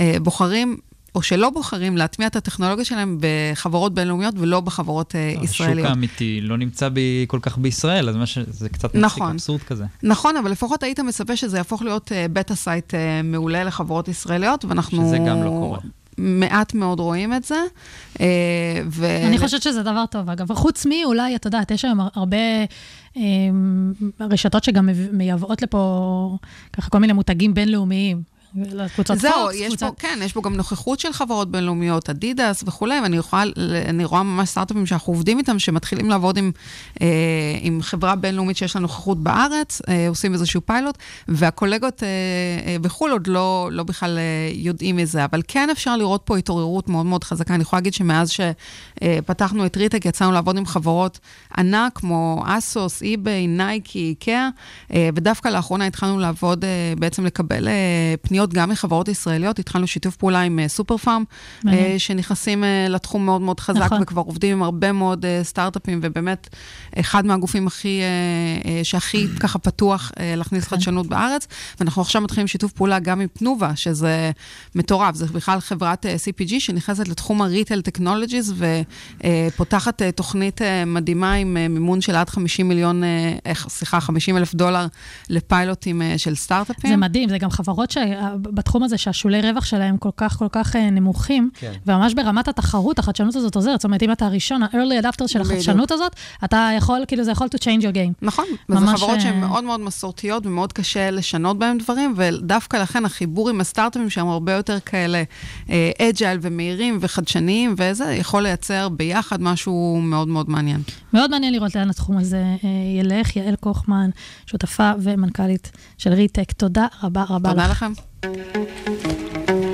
אה, בוחרים... או שלא בוחרים להטמיע את הטכנולוגיה שלהם בחברות בינלאומיות ולא בחברות אה, השוק ישראליות. האמיתי לא נמצא ב- כל כך בישראל, אז מה ש- זה קצת מצחיק, נכון. אבסורד כזה. נכון, אבל לפחות היית מצפה שזה יהפוך להיות אה, beta site אה, מעולה לחברות ישראליות, ואנחנו... שזה גם לא קורה. מעט מאוד רואים את זה. אה, ו... אני חושבת שזה דבר טוב, אגב. חוץ אולי, את יודעת, יש היום הרבה אמ, רשתות שגם מייבאות לפה ככה כל מיני מותגים בינלאומיים. קבוצות זהו, פוקס, יש קבוצת... פה, כן, יש פה גם נוכחות של חברות בינלאומיות, אדידס וכולי, ואני יכולה, אני רואה ממש סטארט-אפים שאנחנו עובדים איתם, שמתחילים לעבוד עם, אה, עם חברה בינלאומית שיש לה נוכחות בארץ, אה, עושים איזשהו פיילוט, והקולגות אה, אה, בחו"ל עוד לא, לא בכלל אה, יודעים מזה, אבל כן אפשר לראות פה התעוררות מאוד מאוד חזקה. אני יכולה להגיד שמאז שפתחנו את Re:Tech, יצאנו לעבוד עם חברות ענק כמו ASOS, אי-ביי, נייקי, איקאה, אה, ודווקא לאחרונה התחלנו לעבוד, אה, בעצם לקבל אה, פניות גם מחברות ישראליות. התחלנו שיתוף פעולה עם אה, סופר פארם. אה, שנכנסים אה, לתחום מאוד מאוד חזק, נכון. וכבר עובדים עם הרבה מאוד סטארט-אפים, ובאמת, אחד מהגופים הכי, שהכי ככה פתוח להכניס כן. חדשנות בארץ. ואנחנו עכשיו מתחילים שיתוף פעולה גם עם תנובה, שזה מטורף. זה בכלל חברת CPG שנכנסת לתחום ה-Retail Technologies, ופותחת תוכנית מדהימה עם מימון של עד 50 מיליון, סליחה, 50 אלף דולר לפיילוטים של סטארט-אפים. זה מדהים, זה גם חברות שבתחום הזה שהשולי רווח שלהם כל כך כל כך אה, נמוכים, כן. וממש ברמת התחרות, החדשנות הזאת עוזרת. זאת אומרת, אם אתה הראשון, ה-early adapter של. החדשנות הזאת, אתה יכול, כאילו, זה יכול to change your game. נכון, וזה חברות שהן אה, מאוד מאוד מסורתיות ומאוד קשה לשנות בהן דברים, ודווקא לכן החיבור עם הסטארט-אפים שהם הרבה יותר כאלה agile ומהירים וחדשניים, וזה יכול לייצר ביחד משהו מאוד מאוד מעניין. מאוד מעניין לראות לאן התחום הזה אה, ילך. יעל קוכמן, שותפה ומנכ"לית של Re:Tech, תודה רבה רבה תודה לך. לכם. הרוח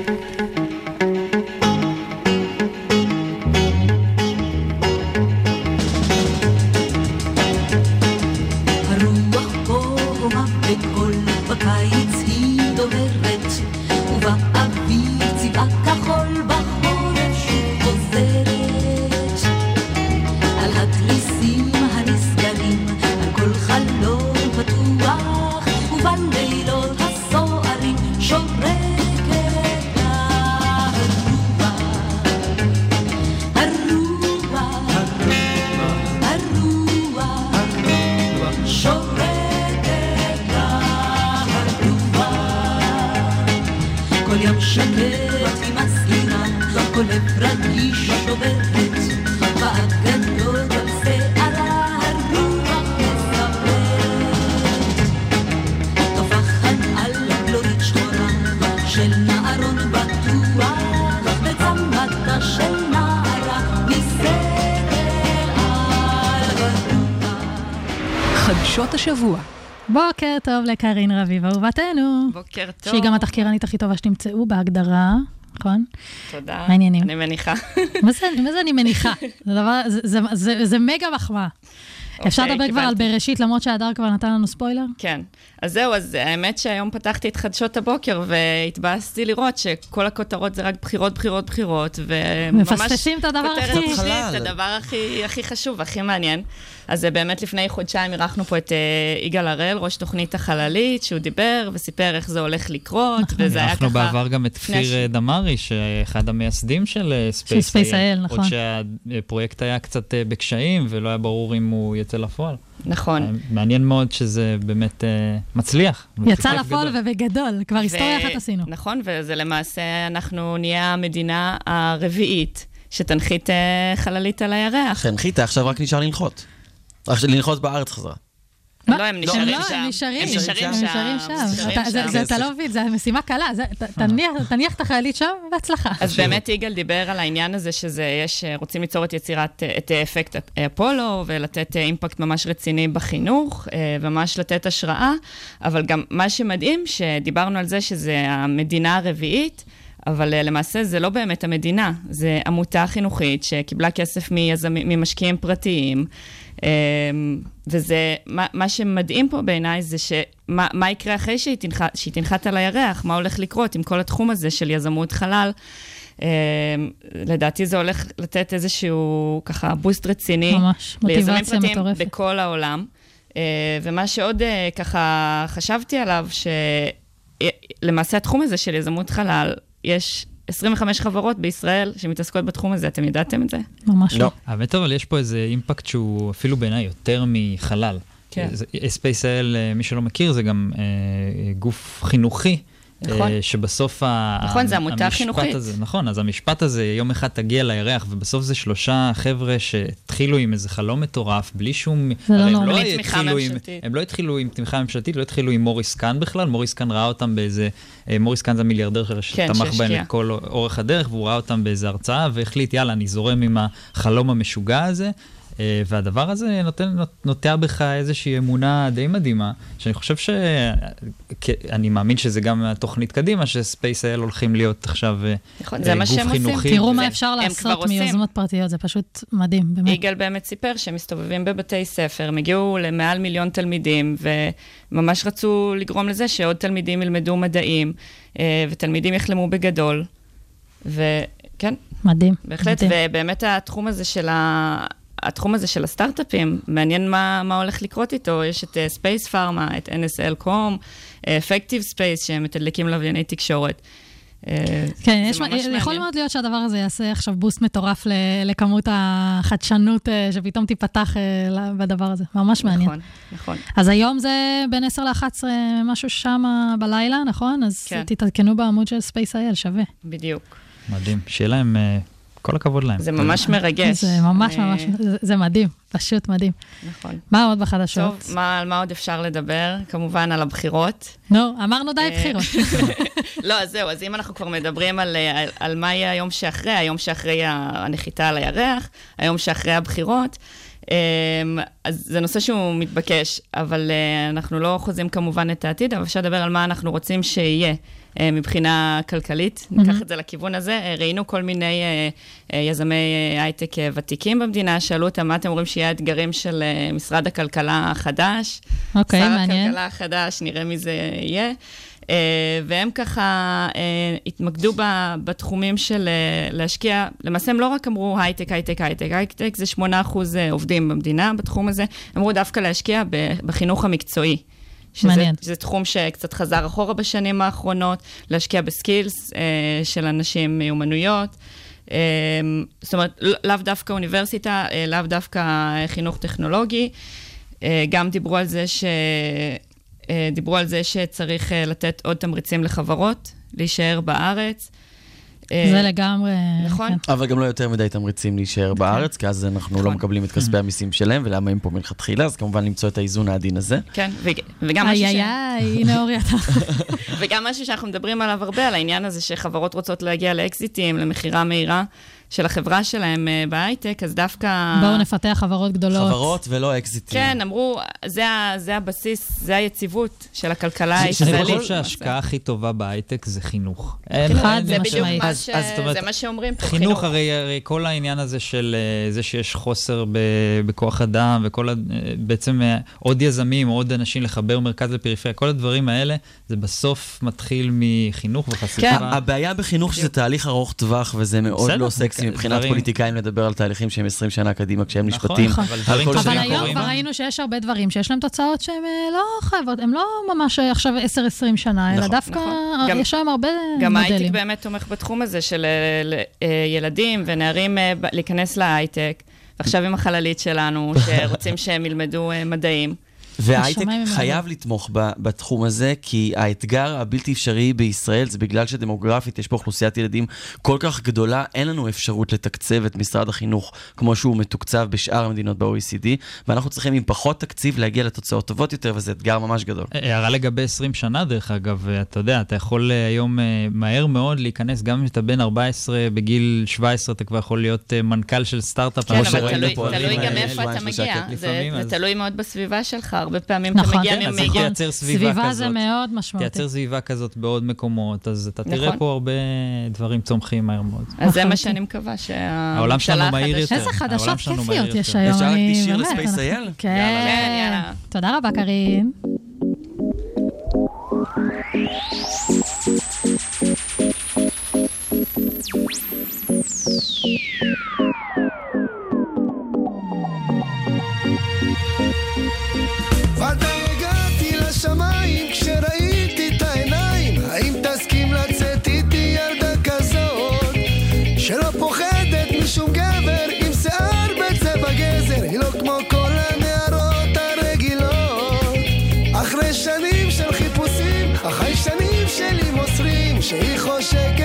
טוב לקארין רביב, אהובתנו. בוקר טוב. שהיא גם התחקירנית הכי טובה שתמצאו בהגדרה, נכון? תודה. מה העניינים? אני מניחה. מה זה, מה זה אני מניחה? זה דבר, זה, זה, זה, זה מגה מחמאה. אפשר אוקיי, לדבר כבר על. בראשית, למרות שהדר כבר נתן לנו ספוילר? כן. אז זהו, אז האמת שהיום פתחתי את חדשות הבוקר, והתבאסתי לראות שכל הכותרות זה רק בחירות, בחירות, בחירות, וממש... מפספסים את הדבר הכי-. את הדבר הכי, הכי חשוב, הכי מעניין. אז אה, באמת לפני חודשיים אירחנו פה את אה, יגאל הראל, ראש תוכנית החללית, שהוא דיבר וסיפר איך זה הולך לקרות, נכון. וזה היה ככה... אנחנו בעבר גם את כפיר הש- דמרי, שאחד המייסדים של אה, Space SpaceIL, נכון. עוד שהפרויקט היה קצת אה, בקשיים, ולא היה ברור אם הוא יצא לפועל. נכון. אה, מעניין מאוד שזה באמת אה, מצליח. יצא לפועל גדול. ובגדול, כבר היסטוריה אחת עשינו. נכון, וזה למעשה, אנחנו נהיה המדינה הרביעית שתנחית אה, חללית על הירח. חנחית, עכשיו רק נשאר לנחות. רק לנחות בארץ חזרה. מה? לא, הם נשארים שם. הם נשארים. שם. זה- אתה לא מבין, זו משימה קלה. זה- ת- תניח- את החיילית שם, בהצלחה. אז באמת יגאל דיבר על העניין הזה שזה, יש, אה, רוצים ליצור את יצירת, אה, את אפקט אפולו ולתת אה, אימפקט ממש רציני בחינוך, אה, וממש לתת השראה, אבל גם מה שמדהים, שדיברנו על זה שזה המדינה הרביעית, אבל אה, למעשה זה לא באמת המדינה, זה עמותה חינוכית שקיבלה כסף מיזמ, ממשקיעים פרטיים. אה, וזה, מה, מה שמדהים פה בעיניי זה שמה מה יקרה אחרי שהיא תנחת, שהיא תנחת על הירח, מה הולך לקרות עם כל התחום הזה של יזמות חלל. אה, לדעתי זה הולך לתת איזשהו ככה בוסט רציני. ממש, ליזמים מוטיבציה פרטיים מטורפת. בכל העולם. אה, ומה שעוד אה, ככה חשבתי עליו, שלמעשה התחום הזה של יזמות חלל, יש 25 חברות בישראל שמתעסקות בתחום הזה, אתם ידעתם את זה? ממש לא. האמת אבל יש פה איזה אימפקט שהוא אפילו בעיניי יותר מחלל. כן. SpaceIL, אה, מי שלא מכיר, זה גם אה, גוף חינוכי נכון. אה, שבסוף ה- נכון, זה עמותה חינוכית. הזה, נכון, אז המשפט הזה, יום אחד תגיע לירח, ובסוף זה שלושה חבר'ה שהתחילו עם איזה חלום מטורף, בלי שום... זה לא הרי הם נורמלי. בלי תמיכה ממשלתית. הם לא התחילו עם תמיכה ממשלתית, לא התחילו עם מוריס קאן בכלל, מוריס קאן ראה אותם באיזה... אה, מוריס קאן זה המיליארדר כן, שתמך בהם שהשקיע. לכל אורך הדרך, והוא ראה אותם באיזה הרצאה, והחליט, יאללה, אני זורם עם החלום המשוגע הזה. אה, והדבר הזה נותן, נוטע בך איזושהי אמונה די מדהימה, שאני חושב ש... אני מאמין שזה גם התוכנית קדימה, שספייס.אל הולכים להיות עכשיו אה, נכון, זה אה, מה גוף שהם עושים. חינוכי. תראו זה- מה אפשר לעשות. מיוזמות פרטיות, זה פשוט מדהים, באמת. יגאל באמת סיפר שהם מסתובבים בבתי ספר, הם הגיעו למעל מיליון תלמידים, וממש רצו לגרום לזה שעוד תלמידים ילמדו מדעים, ותלמידים יחלמו בגדול. וכן, מדהים. בהחלט, מדהים. ובאמת התחום הזה של ה... התחום הזה של הסטארט-אפים, מעניין מה, מה הולך לקרות איתו. יש את SpacePharma, את NSLComm, Effective Space, שהם מתדלקים לווייני תקשורת. אה, כן, יש, יכול מעניין. מאוד להיות שהדבר הזה יעשה עכשיו boost מטורף ל- לכמות החדשנות אה, שפתאום תיפתח אה, בדבר הזה. ממש מעניין. נכון, נכון. אז היום זה בין 10 ל-11, משהו שם בלילה, נכון? אז כן. תתעדכנו בעמוד של Space.il, שווה. בדיוק. מדהים, שיהיה להם, אה, כל הכבוד להם. זה ממש מרגש. זה ממש ממש, זה- מדהים, פשוט מדהים. נכון. מה עוד בחדשות? טוב, מה, על מה עוד אפשר לדבר? כמובן על הבחירות. נו, אמרנו די אה, בחירות. לא, אז זהו, אז אם אנחנו כבר מדברים על, אה, על, על מה יהיה היום שאחרי, היום שאחרי הנחיתה על הירח, היום שאחרי הבחירות, אה, אז זה נושא שהוא מתבקש, אבל אה, אנחנו לא חוזים כמובן את העתיד, אבל אפשר לדבר על מה אנחנו רוצים שיהיה. אה, מבחינה כלכלית, מהמם. ניקח את זה לכיוון הזה. אה, ראינו כל מיני אה, יזמי הייטק ותיקים במדינה, שאלו אותם מה אתם אומרים שיהיה האתגרים של משרד הכלכלה החדש. אוקיי, שר מעניין. הכלכלה החדש, נראה מי זה יהיה. אה, והם ככה אה, התמקדו ב- בתחומים של אה, להשקיע, למעשה הם לא רק אמרו הייטק, הייטק, הייטק, הייטק זה 8% עובדים במדינה בתחום הזה, אמרו דווקא להשקיע בחינוך המקצועי. שזה, תחום שקצת חזר אחורה בשנים האחרונות, להשקיע בסקילס אה, של אנשים, מיומנויות. אה, זאת אומרת, לא- לאו דווקא אוניברסיטה, אה, לאו דווקא אה, חינוך טכנולוגי. אה, גם דיברו על זה ש... אה, דיברו על זה שצריך אה, לתת עוד תמריצים לחברות, להישאר בארץ. אה, זה לגמרי... נכון. כן. אבל גם לא יותר מדי תמריצים להישאר בארץ, כי אז אנחנו לא נכון. מקבלים את כספי המיסים שלהם, ולמה הם פה מלכתחילה, אז כמובן למצוא את האיזון העדין הזה. כן, וג- וגם משהו, איי ש... איי איי, הנה אורי אתה. וגם משהו שאנחנו מדברים עליו הרבה, על העניין הזה שחברות רוצות להגיע לאקזיטים, למכירה מהירה של החברה שלהם אה, בהייטק, אז דווקא... בואו נפתח חברות גדולות. חברות ולא אקזיטים. כן, אמרו, זה, זה הבסיס, זה היציבות של הכלכלה אני הישראלית. חושב שההשקעה הכי טובה בהייטק זה חינוך. אין- חינוך, אין זה מה אז- ש- אז זאת אומרת, זה מה שאומרים פה, חינוך, חינוך. הרי, הרי כל העניין הזה של אה, זה שיש חוסר ב, בכוח אדם וכל, ה- אה, בעצם עוד יזמים, עוד אנשים לחבר מרכז לפריפריה, כל הדברים האלה, זה בסוף מתחיל מחינוך וחשיפה. כן. הבעיה בחינוך שזה תהליך ארוך טווח, וזה מאוד לא סקסי מבחינת דברים- פוליטיקאים לדבר על תהליכים שהם 20 שנה קדימה כשהם נכון, נשפטים. אבל טובים אבל שנים היום. כבר ראינו שיש הרבה דברים שיש להם תוצאות שהן אה, לא חייבות, הן לא ממש אה, עכשיו 10-20 שנה, אלא נכון, דווקא נכון. גם- יש היום הרבה גם ההייטק מודלים. באמת תומך בתחום הזה של אה, אה, ילדים ונערים אה, להיכנס להייטק. ועכשיו עם החללית שלנו, שרוצים שהם ילמדו אה, מדעים. וההייטק חייב לתמוך ב- בתחום הזה, כי האתגר הבלתי אפשרי בישראל זה בגלל שדמוגרפית יש פה אוכלוסיית ילדים כל כך גדולה, אין לנו אפשרות לתקצב את משרד החינוך כמו שהוא מתוקצב בשאר המדינות ב-OECD, ואנחנו צריכים עם פחות תקציב להגיע לתוצאות טובות יותר, וזה אתגר ממש גדול. הערה לגבי 20 שנה, דרך אגב, אתה יודע, אתה יכול אה, היום אה, מהר מאוד להיכנס, גם אם אתה בן 14, בגיל 17 אתה כבר יכול להיות אה, מנכ"ל של סטארט-אפ. כן, אבל תלוי, גם אני- איפה שבועיים, אתה מגיע. כן, זה, תלוי מאוד בסביבה שלך. הרבה פעמים נכון. אתה מגיע כן, אז מגיל... תייצר סביבה סביבה כזאת. זה מאוד משמעותי. תייצר סביבה כזאת בעוד מקומות, אז אתה תראה נכון. פה הרבה דברים צומחים מהר מאוד. אז זה מה לחלוטין. שאני מקווה שהממשלה מהיר החדשה... יותר. איזה חדשות כיפיות יש. היום, אפשר להקדיש שיר באמת, ל-Space.il? אנחנו- כן. כן, יאללה. תודה רבה, קארין. ואתה shake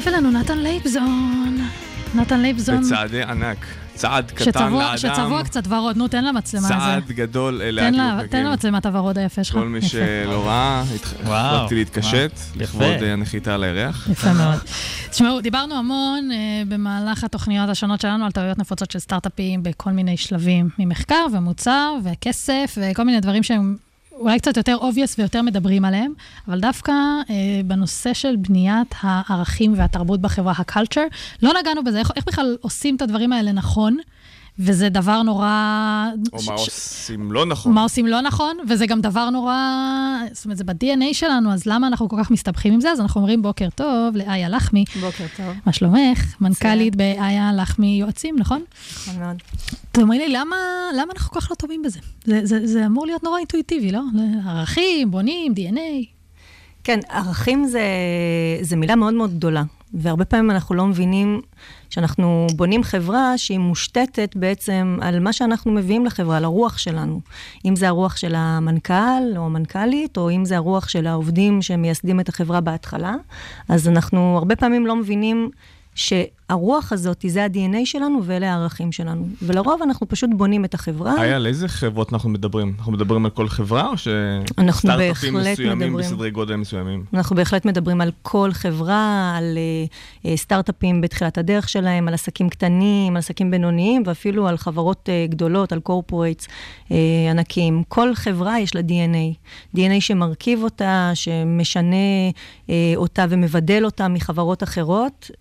צרף אלינו נתן לייבזון. נתן לייבזון. בצעדי ענק. צעד קטן שצבוע- לאדם, שצבוע קצת ורוד, נו, תן למצלמה צעד הזה. גדול אלה תן לה- תן למצלמת הוורוד היפה שלך. כל מי יפה. שלא ראה, החלטתי להתקשט לכבוד יפה. אה, הנחיתה על הירח. יפה מאוד. תשמעו, דיברנו המון אה, במהלך התוכניות השונות שלנו על טעויות נפוצות של סטארט-אפים בכל מיני שלבים, ממחקר ומוצר וכסף וכל מיני דברים שהם אולי קצת יותר obvious ויותר מדברים עליהם, אבל דווקא אה, בנושא של בניית הערכים והתרבות בחברה, ה-culture, לא נגענו בזה, איך, איך בכלל עושים את הדברים האלה נכון, וזה דבר נורא... או ש- מה ש- עושים לא נכון. מה עושים לא נכון, וזה גם דבר נורא, זאת אומרת, זה ב-DNA שלנו, אז למה אנחנו כל כך מסתבכים עם זה? אז אנחנו אומרים בוקר טוב לאיה לחמי. בוקר טוב. מה שלומך? מנכ"לית באיה לחמי יועצים, נכון? נכון מאוד. תאמרי לי, למה, למה אנחנו כל כך לא טובים בזה? זה, זה, זה אמור להיות נורא אינטואיטיבי, לא? ערכים, בונים, DNA. כן, ערכים זה, זה מילה מאוד מאוד גדולה, והרבה פעמים אנחנו לא מבינים שאנחנו בונים חברה שהיא מושתתת בעצם על מה שאנחנו מביאים לחברה, על הרוח שלנו. אם זה הרוח של המנכ"ל או המנכ"לית, או אם זה הרוח של העובדים שמייסדים את החברה בהתחלה, אז אנחנו הרבה פעמים לא מבינים שהרוח הזאת, זה ה-DNA שלנו ואלה הערכים שלנו. ולרוב אנחנו פשוט בונים את החברה. היה, על איזה חברות אנחנו מדברים? אנחנו מדברים על כל חברה, או שסטארט-אפים מסוימים מדברים. בסדרי גודל מסוימים? אנחנו בהחלט מדברים על כל חברה, על uh, uh, סטארט-אפים בתחילת הדרך שלהם, על עסקים קטנים, על עסקים בינוניים, ואפילו על חברות uh, גדולות, על קורפורייטס uh, ענקים. כל חברה יש לה DNA. DNA שמרכיב אותה, שמשנה uh, אותה ומבדל אותה מחברות אחרות. Uh,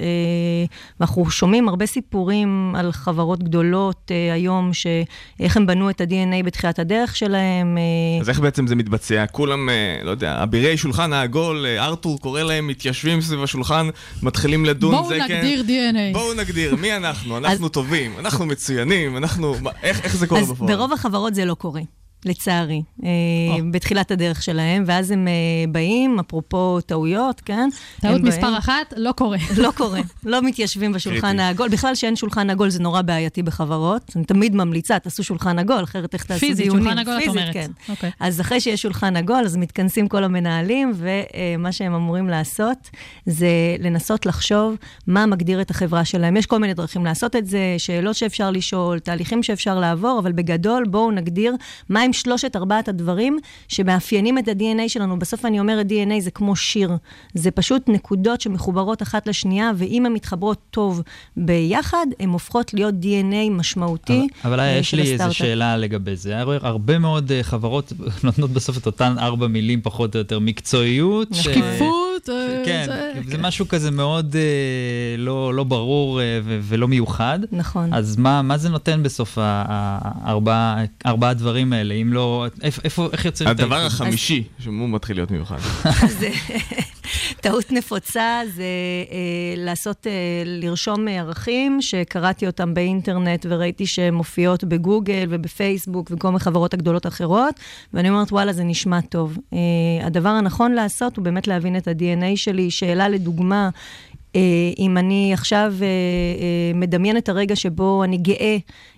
ואנחנו שומעים הרבה סיפורים על חברות גדולות uh, היום, שאיך הם בנו את ה-DNA בתחילת הדרך שלהם. uh, אז איך בעצם זה מתבצע? כולם, אה, לא יודע, אבירי שולחן העגול, אה, ארתור קורא להם, מתיישבים סביב השולחן, מתחילים לדון, בואו זה כן. נגדיר DNA. בואו נגדיר, מי אנחנו? אנחנו טובים, אנחנו מצוינים, אנחנו... איך, איך זה קורה אז בפועל? ברוב החברות זה לא קורה. לצערי, אה, בתחילת הדרך שלהם, ואז הם אה, באים, אפרופו טעויות, כן? טעות מספר באים- אחת, לא קורה. לא קורה, לא מתיישבים בשולחן. העגול. בכלל שאין שולחן עגול זה נורא בעייתי בחברות. אני תמיד ממליצה, תעשו שולחן עגול, אחרת איך תעשו פיזית, דיונים. שולחן עגול, את פיזית, אומרת. כן. אוקיי. אז אחרי שיש שולחן עגול, אז מתכנסים כל המנהלים, ומה שהם אמורים לעשות זה לנסות לחשוב מה מגדיר את החברה שלהם. יש כל מיני דרכים לעשות את זה, שאלות שאפשר לשאול, תהליכים שאפשר לעבור, אבל בגדול בואו נגדיר מהם שלושת ארבעת הדברים שמאפיינים את ה-DNA שלנו. בסוף אני אומרת DNA זה כמו שיר. זה פשוט נקודות שמחוברות אחת לשנייה, ואם הן מתחברות טוב ביחד, הן הופכות להיות DNA משמעותי אבל אה, היה, יש לי איזו. שאלה לגבי זה. הרבה מאוד אה, חברות נותנות בסוף את אותן ארבע מילים, פחות או יותר, מקצועיות. אה, שקיפות, אה, כן, זה- זה משהו כזה מאוד אה, לא, לא ברור אה, ו- ולא מיוחד. נכון. אז מה, מה זה נותן בסוף הארבעה ארבעה הדברים האלה? אם לא, איפה, איך יוצאים את הדבר האיחוד? החמישי, שהוא מתחיל להיות מיוחד. טעות נפוצה זה אה, לעשות, אה, לרשום אה, ערכים שקראתי אותם באינטרנט וראיתי שהן מופיעות בגוגל ובפייסבוק וכל מיני חברות הגדולות האחרות, ואני אומרת, וואלה, זה נשמע טוב. אה, הדבר הנכון לעשות הוא באמת להבין את ה-DNA שלי. שאלה לדוגמה, אם אני עכשיו אה, אה, מדמיין את הרגע שבו אני גאה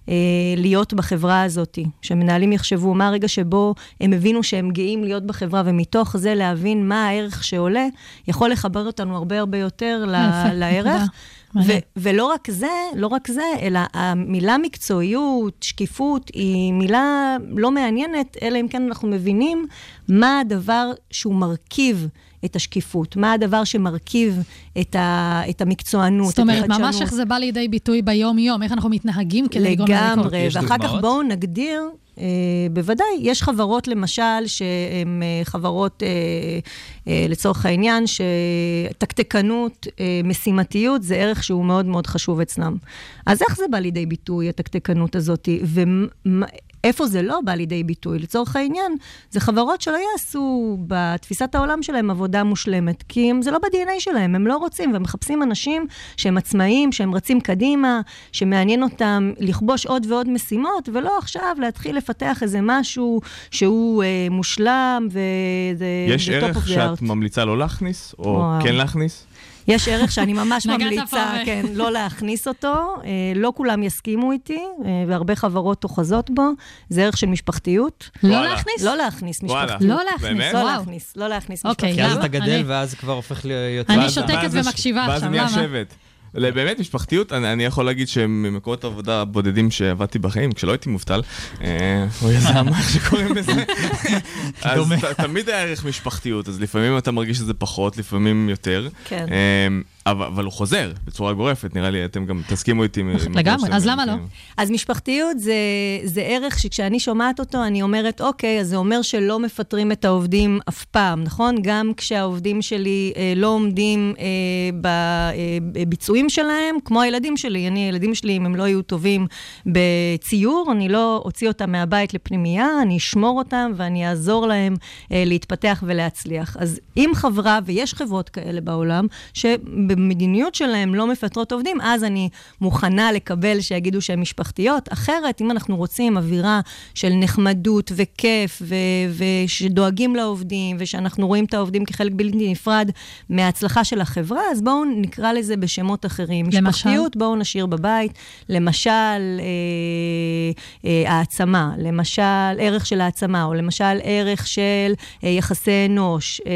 אה, להיות בחברה הזאת, שמנהלים יחשבו מה הרגע שבו הם הבינו שהם גאים להיות בחברה, ומתוך זה להבין מה הערך שעולה, יכול לחבר אותנו הרבה הרבה יותר לערך. ו-. ולא רק זה, לא רק זה, אלא המילה מקצועיות, שקיפות, היא מילה לא מעניינת, אלא אם כן אנחנו מבינים מה הדבר שהוא מרכיב את השקיפות, מה הדבר שמרכיב את, ה- את המקצוענות, זאת אומרת, את החדשנות. ממש איך זה בא לידי ביטוי ביום-יום, איך אנחנו מתנהגים כדי לגרום לזה לקרות. לגמרי, ואחר כך בואו נגדיר, אה, בוודאי, יש חברות למשל שהן אה, חברות אה, לצורך העניין, שתקתקנות, אה, משימתיות, זה ערך שהוא מאוד מאוד חשוב אצלם. אז איך זה בא לידי ביטוי, התקתקנות הזאת? ואיפה זה לא בא לידי ביטוי? לצורך העניין, זה חברות שלא יעשו בתפיסת העולם שלהם עבודה מושלמת, כי הם, זה לא ב-DNA שלהם, הם לא רוצים, והם מחפשים אנשים שהם עצמאים, שהם רצים קדימה, שמעניין אותם לכבוש עוד ועוד משימות, ולא עכשיו להתחיל לפתח איזה משהו שהוא אה, מושלם, וזה יש ערך שאת art. ממליצה לא להכניס, או וואו. כן להכניס? יש ערך שאני ממש ממליצה, כן, לא להכניס אותו. אה, לא כולם יסכימו איתי, אה, והרבה חברות אוחזות בו. זה ערך של משפחתיות. לא. להכניס? לא להכניס. משפחתיות. לא להכניס, באמת? לא. להכניס, לא להכניס אוקיי, כי אז משפחתיות. אתה למה? גדל אני- ואז כבר הופך להיות... אני שותקת ואז זה- ומקשיבה ואז עכשיו, נהיה למה? שבט. באמת, משפחתיות, אני, אני יכול להגיד שממקומות עבודה בודדים שעבדתי בחיים, כשלא הייתי מובטל, אה, או יזם, איך שקוראים לזה, אז. ת, תמיד היה ערך משפחתיות, אז לפעמים אתה מרגיש שזה פחות, לפעמים יותר. כן. אה, אבל, אבל הוא חוזר בצורה גורפת, נראה לי, אתם גם תסכימו איתי. מכל לגמרי, אז למה לא? אומרים. אז משפחתיות זה, זה ערך שכשאני שומעת אותו, אני אומרת, אוקיי, אז זה אומר שלא מפטרים את העובדים אף פעם, נכון? גם כשהעובדים שלי אה, לא עומדים אה, בביצועים שלהם, כמו הילדים שלי. אני, הילדים שלי, אם הם לא יהיו טובים בציור, אני לא אוציא אותם מהבית לפנימייה, אני אשמור אותם ואני אעזור להם אה, להתפתח ולהצליח. אז אם חברה, ויש חברות כאלה בעולם, שבמדיניות שלהם לא מפטרות עובדים, אז אני מוכנה לקבל שיגידו שהן משפחתיות. אחרת, אם אנחנו רוצים אווירה של נחמדות וכיף, ו- ושדואגים לעובדים, ושאנחנו רואים את העובדים כחלק בלתי נפרד מההצלחה של החברה, אז בואו נקרא לזה בשמות. למשל? משפחתיות, בואו נשאיר בבית. למשל, אה, אה, העצמה, למשל, ערך של העצמה, או למשל, ערך של אה, יחסי אנוש. אה,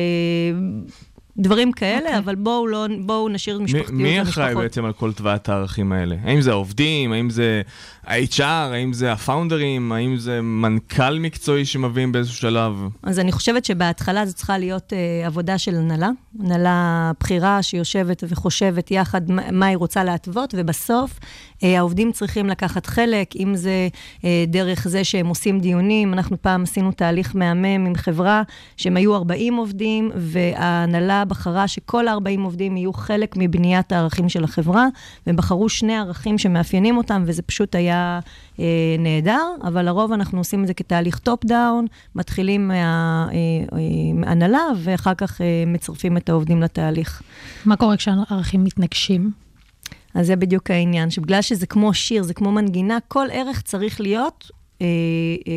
דברים כאלה, אוקיי. okay. אבל בואו לא, בואו נשאיר מי, משפחתיות מי אחראי למשפחות. בעצם על כל תוואת הערכים האלה? האם זה העובדים? האם זה ה-HR? האם זה הפאונדרים? האם זה מנכ"ל מקצועי שמביאים באיזשהו שלב? אז אני חושבת שבהתחלה זו צריכה להיות אה, עבודה של הנהלה, הנהלה בכירה שיושבת וחושבת יחד מה, היא רוצה להתוות, ובסוף אה, העובדים צריכים לקחת חלק, אם זה אה, דרך זה שהם עושים דיונים. אנחנו פעם עשינו תהליך מהמם עם חברה, שהם היו 40 עובדים, וההנהלה בחרה שכל ה-40 עובדים יהיו חלק מבניית הערכים של החברה, והם בחרו שני ערכים שמאפיינים אותם, וזה פשוט היה אה, נהדר, אבל לרוב אנחנו עושים את זה כתהליך טופ-דאון, מתחילים מההנהלה, ואחר כך אה, מצרפים את העובדים לתהליך. מה קורה כשהערכים מתנגשים? אז זה בדיוק העניין, שבגלל שזה כמו שיר, זה כמו מנגינה, כל ערך צריך להיות אה, אה,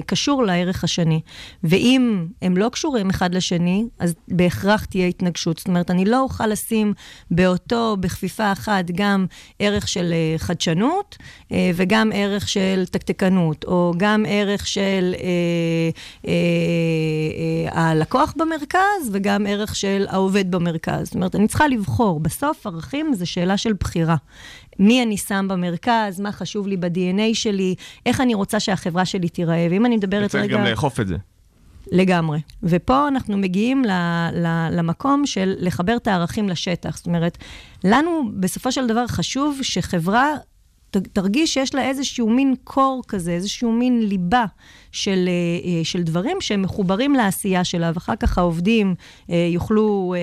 קשור לערך השני. ואם הם לא קשורים אחד לשני, אז בהכרח תהיה התנגשות. זאת אומרת, אני לא אוכל לשים באותו, בכפיפה אחת, גם ערך של אה, חדשנות, אה, וגם ערך של תקתקנות, או גם ערך של אה, אה, אה, הלקוח במרכז, וגם ערך של העובד במרכז. זאת אומרת, אני צריכה לבחור. בסוף, ערכים זה שאלה של בחירה. מי אני שם במרכז, מה חשוב לי ב-DNA שלי, איך אני רוצה שהחברה שלי תיראה. ואם אני מדברת צריך רגע... גם לאכוף את זה. לגמרי. ופה אנחנו מגיעים ל, ל, למקום של לחבר את הערכים לשטח. זאת אומרת, לנו בסופו של דבר חשוב שחברה תרגיש שיש לה איזשהו מין קור כזה, איזשהו מין ליבה של, אה, אה, של דברים שהם מחוברים לעשייה שלה, ואחר כך העובדים אה, יוכלו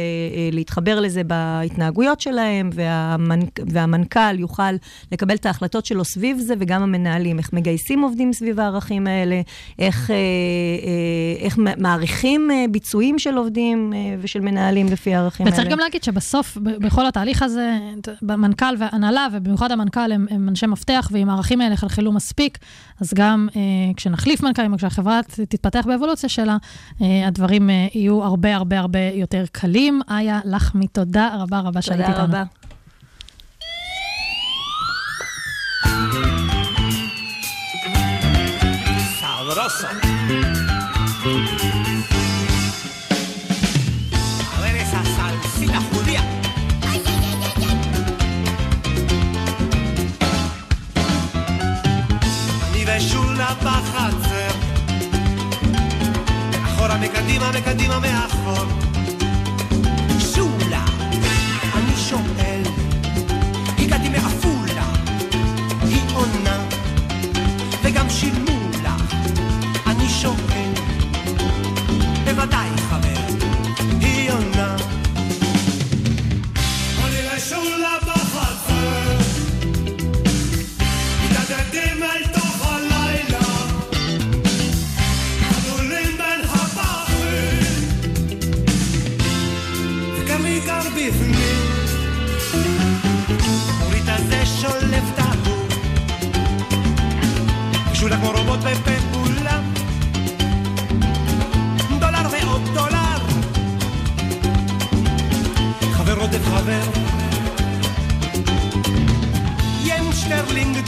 להתחבר לזה בהתנהגויות שלהם, והמנ- והמנכ"ל יוכל לקבל את ההחלטות שלו סביב זה, וגם המנהלים, איך מגייסים עובדים סביב הערכים האלה, איך, איך מעריכים ביצועים של עובדים ושל מנהלים לפי הערכים האלה. וצריך גם להגיד שבסוף, בכל התהליך הזה, המנכ"ל וההנהלה, ובמיוחד המנכ"ל, הם, הם אנשי מפתח, ואם הערכים האלה יחלחלו מספיק, אז גם אה, כשנחליף מנכ"לים, או כשהחברה תתפתח באבולוציה שלה, אה, הדברים אה, יהיו הרבה הרבה הרבה יותר קלים. איה לחמי, תודה רבה רבה שהיית איתנו. תודה רבה. Sabroso. מקדימה, מקדימה מאחור.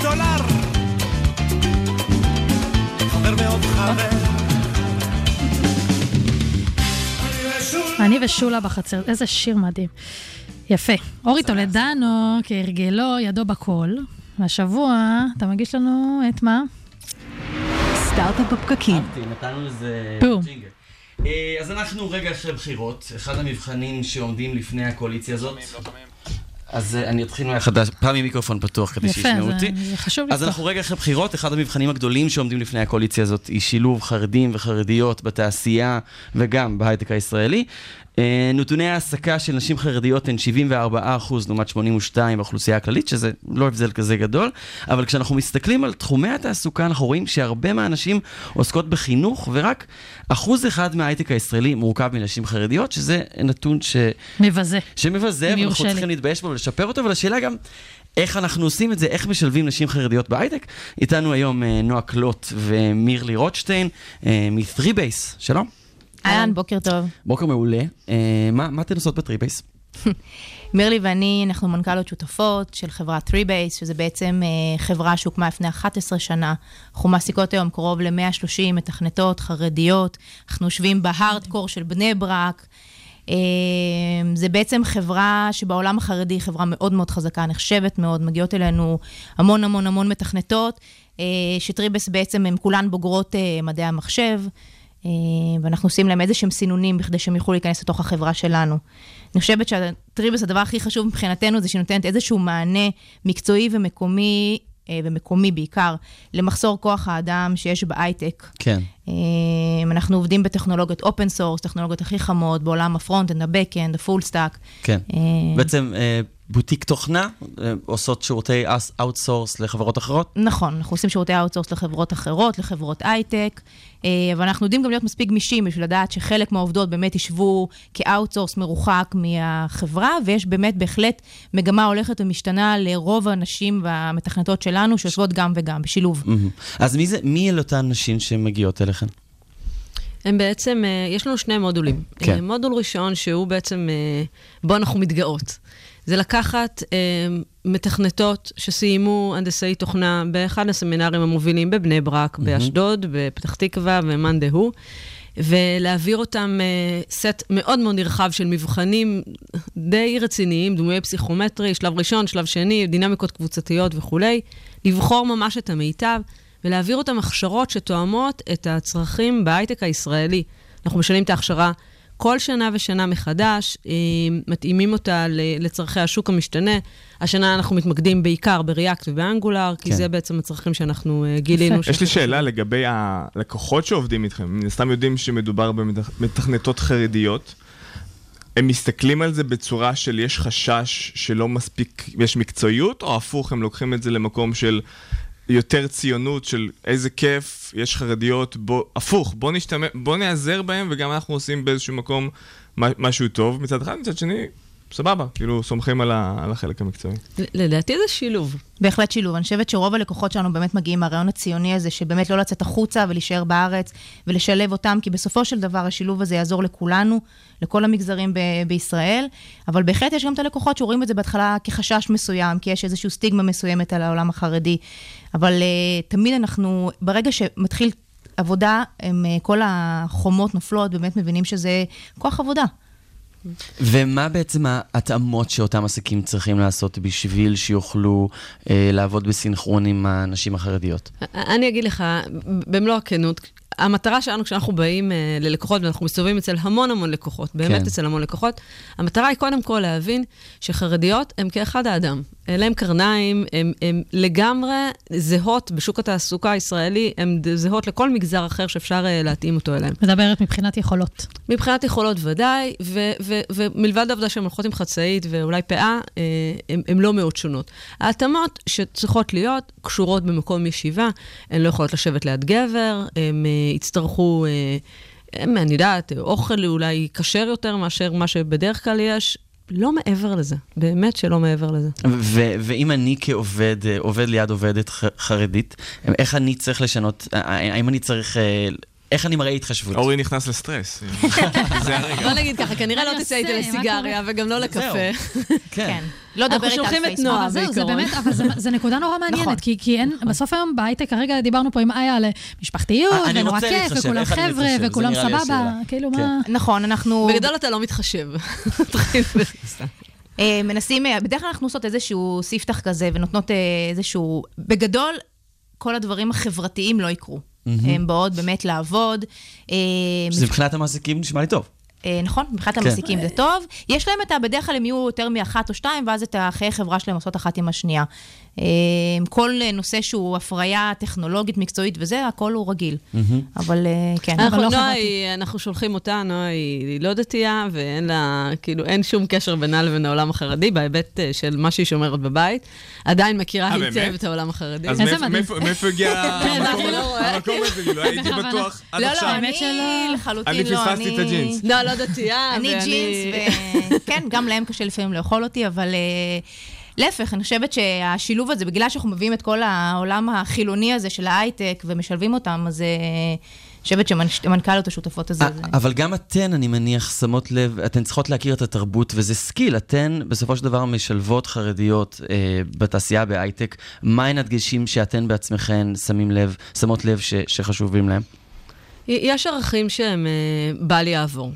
דולר. חבר מאוד חבר. אני ושולה בחצר, איזה שיר מדהים. יפה. אורי טולדנו, כהרגלו, ידו בכל. והשבוע אתה מגיש לנו את מה? סטארט-אפ בפקקים. אהבתי, נתנו איזה ג'ינגל. אה, אז אנחנו רגע של בחירות, אחד המבחנים שעומדים לפני הקואליציה הזאת. לא אז אה, אני אתחיל מהחדש, פעם עם מיקרופון פתוח כדי יפה, שישמעו אותי. זה חשוב אז לפתוח. אנחנו רגע אחרי בחירות, אחד המבחנים הגדולים שעומדים לפני הקואליציה הזאת היא שילוב חרדים וחרדיות בתעשייה וגם בהייטק הישראלי. אה, נתוני ההעסקה של נשים חרדיות הן 74% לעומת 82% באוכלוסייה הכללית, שזה לא הבדל כזה גדול, אבל כשאנחנו מסתכלים על תחומי התעסוקה, אנחנו רואים שהרבה מהנשים עוסקות בחינוך, ורק אחוז אחד מההייטק הישראלי מורכב מנשים חרדיות, שזה נתון ש... מבזה. שמבזה, ואנחנו. צריכים להתבייש בו ולשפר אותו, אבל השאלה גם... איך אנחנו עושים את זה, איך משלבים נשים חרדיות בהייטק. איתנו היום אה, נועה קלוט ומירלי רוטשטיין אה, מ-3Base, שלום. אהלן, בוקר טוב. בוקר מעולה. אה, מה, מה אתן עושות ב-3Base? מירלי ואני, אנחנו מנכ"לות שותפות של חברת 3Base, שזה בעצם אה, חברה שהוקמה לפני 11 שנה. אנחנו מעסיקות היום קרוב ל-130 מתכנתות חרדיות. אנחנו יושבים בהארדקור של בני ברק. אה, זה בעצם חברה שבעולם החרדי היא חברה מאוד מאוד חזקה, נחשבת מאוד, מגיעות אלינו המון המון המון מתכנתות, אה, שטריבס בעצם הם כולן בוגרות מדעי המחשב. אה, ואנחנו עושים להם איזה שהם סינונים בכדי שהם יוכלו להיכנס לתוך החברה שלנו. אני חושבת שהטריבס, הדבר הכי חשוב מבחינתנו זה שהיא נותנת איזשהו מענה מקצועי ומקומי, אה, ומקומי בעיקר, למחסור כוח האדם שיש בהייטק. כן. אה, אנחנו עובדים בטכנולוגיות open source, טכנולוגיות הכי חמות בעולם ה front-end, ה back-end, ה full stack. כן. בעצם בוטיק תוכנה, אה, עושות שירותי outsource לחברות אחרות? נכון, אנחנו עושים שירותי outsource לחברות אחרות, לחברות הייטק, אה, אבל אנחנו יודעים גם להיות מספיק גמישים בשביל לדעת שחלק מהעובדות באמת ישבו כ outsource מרוחק מהחברה, ויש באמת בהחלט מגמה הולכת ומשתנה לרוב הנשים והמתכנתות שלנו, שיושבות גם וגם, בשילוב. אז מי זה, מי אלה אותן נשים שמגיעות אליכן? הם בעצם, אה, יש לנו שני מודולים. כן. מודול ראשון, שהוא בעצם, בו אנחנו מתגאות. זה לקחת אה, מתכנתות שסיימו הנדסאי תוכנה באחד הסמינרים המובילים בבני ברק, באשדוד, בפתח תקווה ומאן דהוא, ולהעביר אותם אה, סט מאוד מאוד נרחב של מבחנים די רציניים, דמויי פסיכומטרי, שלב ראשון, שלב שני, דינמיקות קבוצתיות וכולי, לבחור ממש את המיטב. ולהעביר אותם הכשרות שתואמות את הצרכים בהייטק הישראלי. אנחנו משנים את ההכשרה כל שנה ושנה מחדש, אה, מתאימים אותה לצורכי השוק המשתנה. השנה אנחנו מתמקדים בעיקר בריאקט ובאנגולר, כי כן. זה בעצם הצרכים שאנחנו אה, גילינו. יש לי שאלה לגבי הלקוחות שעובדים איתכם. מן הסתם יודעים שמדובר במתכנתות חרדיות. הם מסתכלים על זה בצורה של יש חשש שלא מספיק, יש מקצועיות, או הפוך, הם לוקחים את זה למקום של יותר ציונות, של איזה כיף, יש חרדיות, בוא, הפוך, בוא נשתמש, בוא נעזר בהם, וגם אנחנו עושים באיזשהו מקום משהו טוב מצד אחד, מצד שני, סבבה, כאילו סומכים על, ה, על החלק המקצועי. לדעתי זה שילוב. בהחלט שילוב. אני חושבת שרוב הלקוחות שלנו באמת מגיעים מהרעיון הציוני הזה, שבאמת לא לצאת החוצה ולהישאר בארץ ולשלב אותם, כי בסופו של דבר השילוב הזה יעזור לכולנו, לכל המגזרים ב- בישראל, אבל בהחלט יש גם את הלקוחות שרואים את זה בהתחלה כחשש מסוים, כי יש איזושהי סטיגמה מסוימת על העולם החרדי, אבל uh, תמיד אנחנו, ברגע שמתחיל עבודה, הם, uh, כל החומות נופלות, באמת מבינים שזה כוח עבודה. ומה בעצם ההתאמות שאותם עסקים צריכים לעשות בשביל שיוכלו אה, לעבוד בסינכרון עם הנשים החרדיות? אני אגיד לך, במלוא הכנות, המטרה שלנו כשאנחנו באים uh, ללקוחות, ואנחנו מסתובבים אצל המון המון לקוחות, באמת כן. אצל המון לקוחות, המטרה היא קודם כל להבין שחרדיות הן כאחד האדם. אין להם קרניים, הן לגמרי זהות בשוק התעסוקה הישראלי, הן זהות לכל מגזר אחר שאפשר uh, להתאים אותו אליהם. מדברת מבחינת יכולות. מבחינת יכולות ודאי, ו- ו- ומלבד העובדה שהן הולכות עם חצאית ואולי פאה, הן לא מאוד שונות. ההתאמות שצריכות להיות קשורות במקום ישיבה, הן לא יכולות לשבת ליד גבר, הן uh, יצטרכו, אני יודעת, אוכל אולי כשר יותר מאשר מה שבדרך כלל יש. לא מעבר לזה, באמת שלא מעבר לזה. ו- ואם אני כעובד, אה, עובד ליד עובדת חרדית, איך אני צריך לשנות, אה, האם אני צריך אה, איך אני מראה התחשבות? אורי נכנס לסטרס. זה הרגע. בוא נגיד ככה, כנראה לא תצא איתי לסיגריה וגם לא לקפה. כן. לא אנחנו דבר איתה על שולחים את פייסבוק. נועה אבל זהו, זה בעיקרון. באמת, אבל זה- זה נקודה נורא נכון. מעניינת, כי- כי אין, בסוף היום בהייטק, כרגע דיברנו פה עם איה על משפחתיות, אני ונורא כיף, וכולם חבר'ה, וכולם סבבה. כאילו כן. מה... נכון, אנחנו... בגדול אתה לא מתחשב. אה, מנסים, אה, בדרך כלל אנחנו עושות איזשהו ספתח כזה ונותנות אה, איזשהו, בגדול, כל הדברים החברתיים לא יקרו. מהמם. הן באות באמת לעבוד. אה, שזה מבחינת המעסיקים נשמע לי טוב. אה, נכון, מבחינת כן. המעסיקים זה טוב. יש להם את ה... בדרך כלל הם יהיו יותר מאחת או שתיים, ואז את החיי חברה שלהם עושות אחת עם השנייה. אה, כל נושא שהוא הפריה טכנולוגית, מקצועית וזה, הכל הוא רגיל. אבל אה, כן, אנחנו, אבל לא נועה, חברתי. היא- אנחנו שולחים אותה, נועה היא היא לא דתייה, ואין לה, כאילו, אין שום קשר בינה לבין העולם החרדי, בהיבט אה, של מה שהיא שומרת בבית. עדיין מכירה היטב? את העולם החרדי. אז מאיפה- הגיע כן, המקום אני לא הזה? המקום הזה, כאילו, הייתי. בטוח עד לא, לא, עכשיו. אני לחלוטין אני לא, פספסתי את הג'ינס. לא, לא דתייה, אני ואני- ג'ינס, וכן, גם להם קשה לפעמים לאכול אותי, אבל להפך, אני חושבת שהשילוב הזה, בגלל שאנחנו מביאים את כל העולם החילוני הזה של ההייטק ומשלבים אותם, אז אה, אני חושבת שמנכ"ליות השותפות הזה, זה... אבל גם אתן, אני מניח, שמות לב, אתן צריכות להכיר את התרבות, וזה סקיל. אתן בסופו של דבר משלבות חרדיות אה, בתעשייה, בהייטק. מהן הדגשים שאתן בעצמכן שמים לב, שמות לב ש, שחשובים להם? יש ערכים שהם אה, בל יעבור.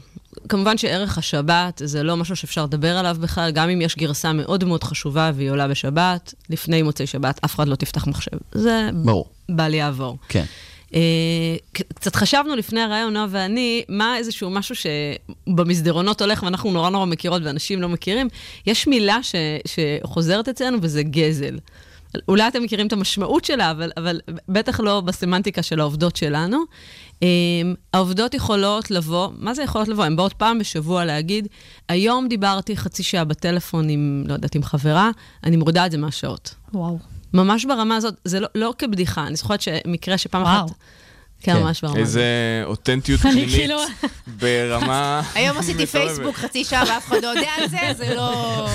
כמובן שערך השבת זה לא משהו שאפשר לדבר עליו בכלל, גם אם יש גרסה מאוד מאוד חשובה והיא עולה בשבת, לפני מוצאי שבת אף אחד לא תפתח מחשב. זה ברור. בל יעבור. כן. אה, קצת חשבנו לפני הרעיון, נועה ואני, מה איזשהו משהו שבמסדרונות הולך ואנחנו נורא נורא מכירות ואנשים לא מכירים. יש מילה ש, שחוזרת אצלנו וזה גזל. אולי אתם מכירים את המשמעות שלה, אבל, אבל בטח לא בסמנטיקה של העובדות שלנו. Um, העובדות יכולות לבוא, מה זה יכולות לבוא? הן באות פעם בשבוע להגיד, היום דיברתי חצי שעה בטלפון עם, לא יודעת, עם חברה, אני מורידה את זה מהשעות. וואו. ממש ברמה הזאת, זה לא, לא כבדיחה, אני זוכרת שמקרה שפעם וואו. אחת... כן, ממש ברמה. איזה אותנטיות אני פנימית כאילו- ברמה... היום עשיתי. פייסבוק חצי שעה ואף אחד לא יודע על זה, זה לא...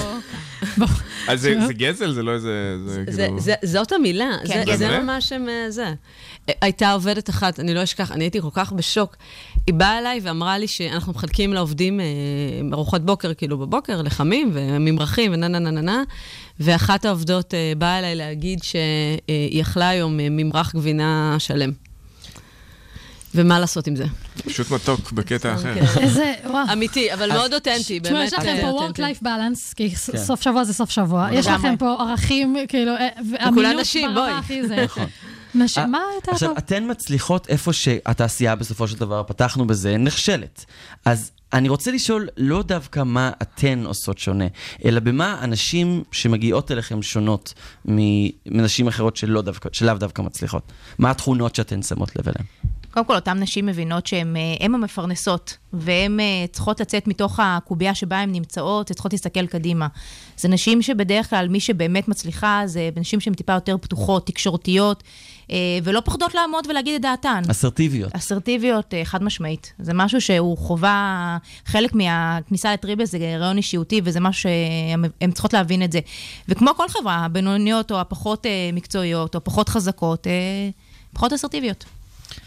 אז זה זה גזל? זה לא איזה... זה זה, כאילו... זה, זאת המילה, כן, זה? ממש הם, אה, זה. הייתה עובדת אחת, אני לא אשכח, אני הייתי כל כך בשוק. היא באה אליי ואמרה לי שאנחנו מחלקים לעובדים אה, ארוחת בוקר, כאילו בבוקר, לחמים וממרחים ונה נה נה נה נה, ואחת העובדות אה, באה אליי להגיד שהיא אכלה היום אה, ממרח גבינה שלם. ומה לעשות עם זה? פשוט מתוק בקטע אחר. איזה, וואו. אמיתי, אבל מאוד אותנטי, תשמעו, באמת יש לכם אה, פה. Work-Life Balance, כי כן. סוף שבוע זה סוף שבוע. יש. לכם פה ערכים, כאילו, אה, ואמינות נשים, ברמה בואי. הכי זה. נשים, אה, מה יותר עכשיו, טוב? אתן מצליחות איפה שהתעשייה בסופו של דבר, פתחנו בזה, נכשלת. אז אני רוצה לשאול לא דווקא מה אתן עושות שונה, אלא במה הנשים שמגיעות אליכם שונות מ- מנשים אחרות שלא דווקא, שלאו דווקא מצליחות. מה התכונות שאתן שמות לב אליהן? קודם כל, אותן נשים מבינות שהן אה, הן המפרנסות, והן אה, צריכות לצאת מתוך הקובייה שבה הן נמצאות, צריכות להסתכל קדימה. זה נשים שבדרך כלל, מי שבאמת מצליחה, זה נשים שהן טיפה יותר פתוחות, תקשורתיות, אה, ולא פוחדות לעמוד ולהגיד את דעתן. אסרטיביות. אסרטיביות, חד משמעית. זה משהו שהוא חובה, חלק מהכניסה לטריבל זה רעיון אישיותי, וזה משהו שהן צריכות להבין את זה. וכמו כל חברה, הבינוניות או הפחות מקצועיות, או פחות חזקות, פחות אסרטיביות.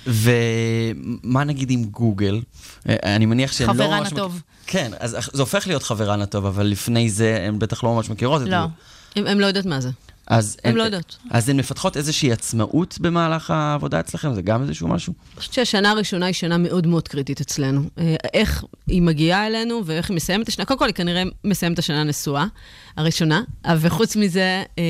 ומה נגיד עם גוגל? אה, אני מניח שהן לא ממש... חברן מכ- הטוב. כן, אז זה הופך להיות חברן הטוב, אבל לפני זה הן בטח לא ממש מכירות את לא. זה. הם הם לא יודעות מה זה. אז הן לא יודעות. אז הן מפתחות איזושהי עצמאות במהלך העבודה אצלכם? זה גם איזשהו משהו? אני חושבת שהשנה הראשונה היא שנה מאוד מאוד קריטית אצלנו. אה, איך היא מגיעה אלינו ואיך היא מסיימת את השנה. קודם כל, היא כנראה מסיימת את השנה נשואה, הראשונה, אה, וחוץ מזה, אה,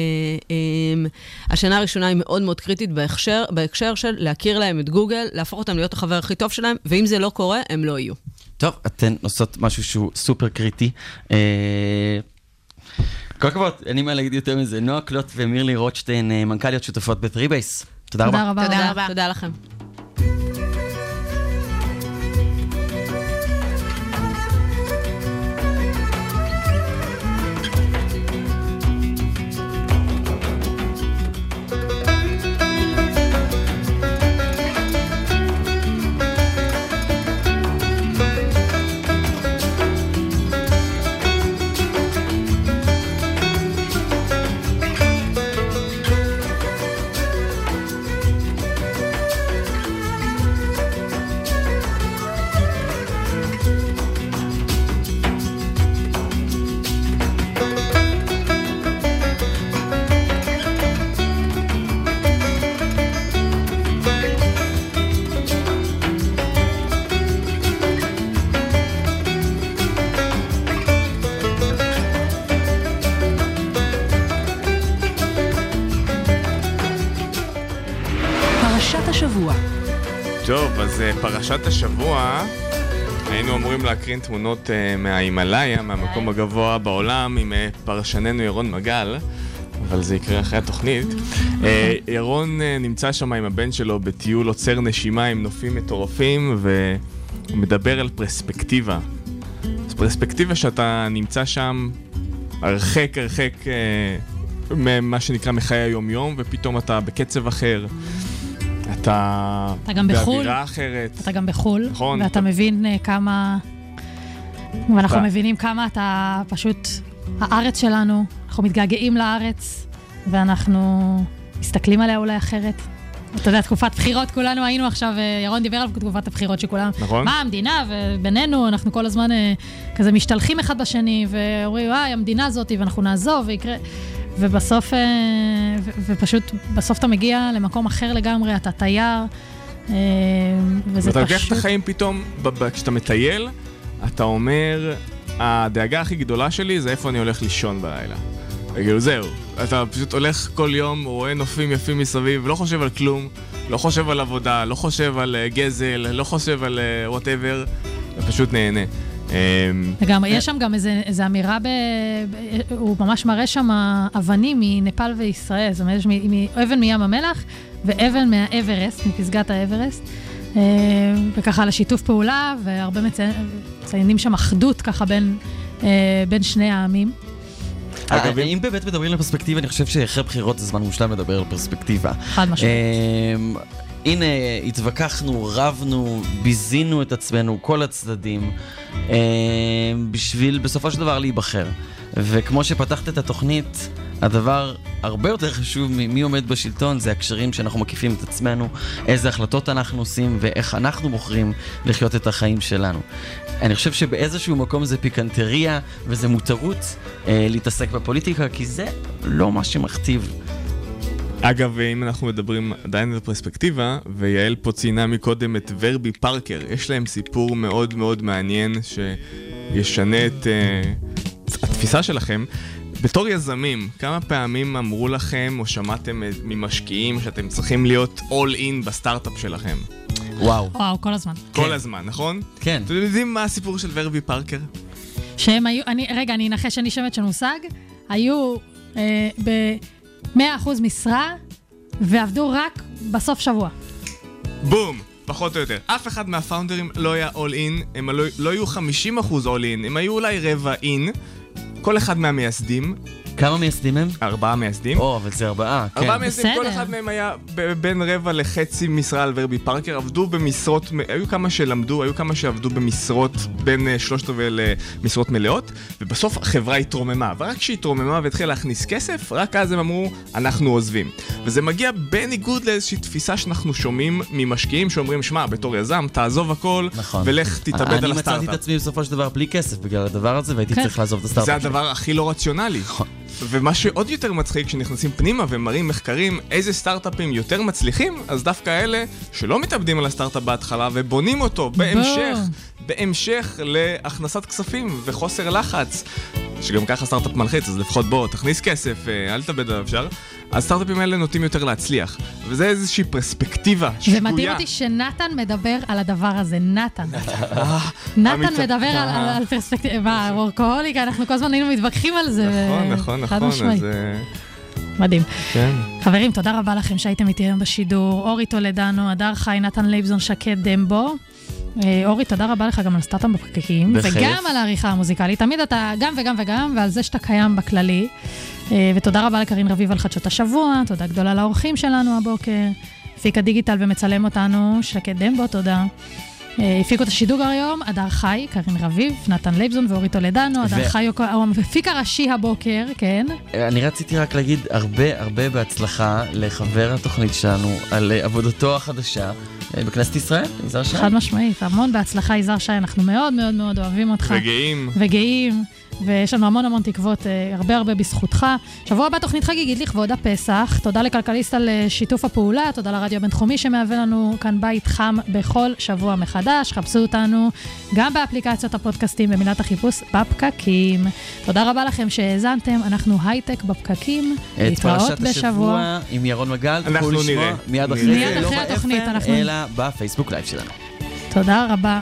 אה, השנה הראשונה היא מאוד מאוד קריטית בהקשר, בהקשר של להכיר להם את גוגל, להפוך אותם להיות החבר הכי טוב שלהם, ואם זה לא קורה, הם לא יהיו. טוב, אתן עושות משהו שהוא סופר קריטי. כל הכבוד, אין לי מה להגיד יותר מזה. נועה קלוט ומירלי רוטשטיין, אה, מנכ"ליות שותפות בטריבייס. תודה רבה. תודה רבה. תודה לכם. אז אה, פרשת השבוע, היינו אמורים להקרין תמונות uh, מההימאליה, מהמקום הגבוה בעולם, עם uh, פרשננו ירון מגל, אבל זה יקרה אחרי התוכנית. Uh, ירון uh, נמצא שם עם הבן שלו בטיול עוצר נשימה עם נופים מטורפים, והוא מדבר על פרספקטיבה. אז פרספקטיבה שאתה נמצא שם הרחק הרחק uh, ממה שנקרא מחיי היום-יום, ופתאום אתה בקצב אחר. אתה, אתה גם בחו"ל. באווירה אחרת. אתה גם בחו"ל. נכון. ואתה מבין אה, כמה... ואנחנו אתה- מבינים כמה אתה פשוט... הארץ שלנו, אנחנו מתגעגעים לארץ, ואנחנו מסתכלים עליה אולי אחרת. אתה יודע, תקופת בחירות, כולנו היינו עכשיו, אה, ירון דיבר על תקופת הבחירות שכולם, נכון. מה המדינה, ובינינו, אנחנו כל הזמן אה, כזה משתלחים אחד בשני, ואומרים, וואי, המדינה הזאת, ואנחנו נעזוב, ויקרה... ובסוף, אה, ו- ופשוט, בסוף אתה מגיע למקום אחר לגמרי, אתה תייר, אה, וזה ואתה לוקח פשוט... את החיים פתאום, כשאתה מטייל, אתה אומר, הדאגה הכי גדולה שלי זה איפה אני הולך לישון בלילה. כאילו זהו, אתה פשוט הולך כל יום, רואה נופים יפים מסביב, לא חושב על כלום, לא חושב על עבודה, לא חושב על אה, גזל, לא חושב על וואטאבר, אתה פשוט נהנה. אמ, לגמרי, יש שם גם איזה אמירה, הוא ממש מראה שם אבנים מנפאל וישראל, זאת אומרת, יש אבן מים המלח ואבן מהאברסט, מפסגת האברסט, אה, וככה על השיתוף פעולה, והרבה מצי- מציינים שם אחדות ככה בין, אה, בין שני העמים. אגב, אם באמת מדברים על פרספקטיבה, אני חושב שאחרי בחירות זה זמן מושלם לדבר על פרספקטיבה. חד משמעית. אמ, הנה, התווכחנו, רבנו, ביזינו את עצמנו, כל הצדדים, בשביל בסופו של דבר להיבחר. וכמו שפתחת את התוכנית, הדבר הרבה יותר חשוב ממי עומד בשלטון זה הקשרים שאנחנו מקיפים את עצמנו, איזה החלטות אנחנו עושים ואיך אנחנו בוחרים לחיות את החיים שלנו. אני חושב שבאיזשהו מקום זה פיקנטריה וזה מותרות אה, להתעסק בפוליטיקה, כי זה לא מה שמכתיב. אגב, אם אנחנו מדברים עדיין על פרספקטיבה, ויעל פה ציינה מקודם את ורבי פארקר, יש להם סיפור מאוד מאוד מעניין שישנה את uh, התפיסה שלכם. בתור יזמים, כמה פעמים אמרו לכם או שמעתם ממשקיעים שאתם צריכים להיות all in בסטארט-אפ שלכם? וואו. וואו, כל הזמן. כל הזמן, נכון? כן. אתם יודעים מה הסיפור של ורבי פארקר? שהם היו, אני, רגע, אני אנחש, אני שמץ של מושג, היו אה, ב-100% משרה ועבדו רק בסוף שבוע. בום! פחות או יותר. אף אחד מהפאונדרים לא היה all in, הם לא, לא היו 50% all in, הם היו אולי רבע in. כל אחד מהמייסדים. כמה מייסדים הם? ארבעה מייסדים. או, אבל זה ארבעה, כן. ארבעה מייסדים, כל. אחד מהם היה בין רבע לחצי משרה על ורבי פארקר, עבדו במשרות, היו כמה שלמדו, היו כמה שעבדו במשרות בין אה, שלושת רבעי למשרות מלאות, ובסוף החברה התרוממה, ורק כשהיא התרוממה והתחילה להכניס כסף, רק אז הם אמרו, אנחנו עוזבים. וזה מגיע בניגוד לאיזושהי תפיסה שאנחנו שומעים ממשקיעים שאומרים, שמע, בתור יזם, תעזוב הכל, נכון. ולך תתאבד על אני מצאתי הסטארט-אפ. את עצמי בסופו של דבר בלי כסף בגלל הדבר הזה, והייתי כן. צריך לעזוב את הסטארט-אפ. זה הדבר הכי לא רציונלי. ומה שעוד יותר מצחיק, כשנכנסים פנימה ומראים מחקרים איזה סטארט-אפים יותר מצליחים, אז דווקא אלה שלא מתאבדים על הסטארט-אפ בהתחלה ובונים אותו בהמשך, בהמשך להכנסת כספים וחוסר לחץ, שגם ככה סטארט-אפ מלחיץ, אז לפחות בוא, תכניס כסף, אה, אל תתאבד עליו אפשר. הסטארט-אפים האלה נוטים יותר להצליח, וזה איזושהי פרספקטיבה שגויה. זה מדהים אותי שנתן מדבר על הדבר הזה, נתן. אה, נתן. מדבר על- על על פרספקטיבה, מה, וורקהוליקה, אנחנו כל הזמן היינו מתווכחים על זה. נכון, נכון, נכון. אז... אה, מדהים. כן. חברים, תודה רבה לכם שהייתם איתי היום בשידור. אורי טולדנו, הדר חי, נתן לייבזון, שקד דמבו. אה, אורי, תודה רבה לך גם על סטארט-אפ בפקקים. וגם על העריכה המוזיקלית. תמיד אתה גם וגם וגם, ועל זה שאתה קיים בכללי. אה, ותודה רבה לקרין רביב על חדשות השבוע, תודה גדולה לאורחים שלנו הבוקר. הפיק הדיגיטל ומצלם אותנו, שקד דמבו, תודה. אה, הפיקו את השידור היום, הדר חי, קרין רביב, נתן לייבזון ואורי טולדנו, הדר ו- חי הוא המפיק הראשי הבוקר, כן. אני רציתי רק להגיד הרבה הרבה בהצלחה לחבר התוכנית שלנו על עבודתו החדשה. אה, בכנסת ישראל, יזהר שי. חד משמעית, המון בהצלחה, יזהר שי, אנחנו מאוד מאוד מאוד אוהבים אותך. וגאים. וגאים, ויש לנו המון המון תקוות, אה, הרבה הרבה בזכותך. שבוע הבא תוכנית חגיגית לכבוד הפסח. תודה לכלכליסט על אה, שיתוף הפעולה, תודה לרדיו הבינתחומי שמהווה לנו כאן בית חם בכל שבוע מחדש. חפשו אותנו גם באפליקציות הפודקאסטים במילת החיפוש בפקקים. תודה רבה לכם שהאזנתם, אנחנו הייטק בפקקים. את להתראות פרשת בשבוע. השבוע עם ירון מגל, אנחנו תוכלו לשמוע נראה. מיד אחרי מיד אחרי לא התוכנית, אנחנו- אלא בפייסבוק לייב שלנו. תודה רבה.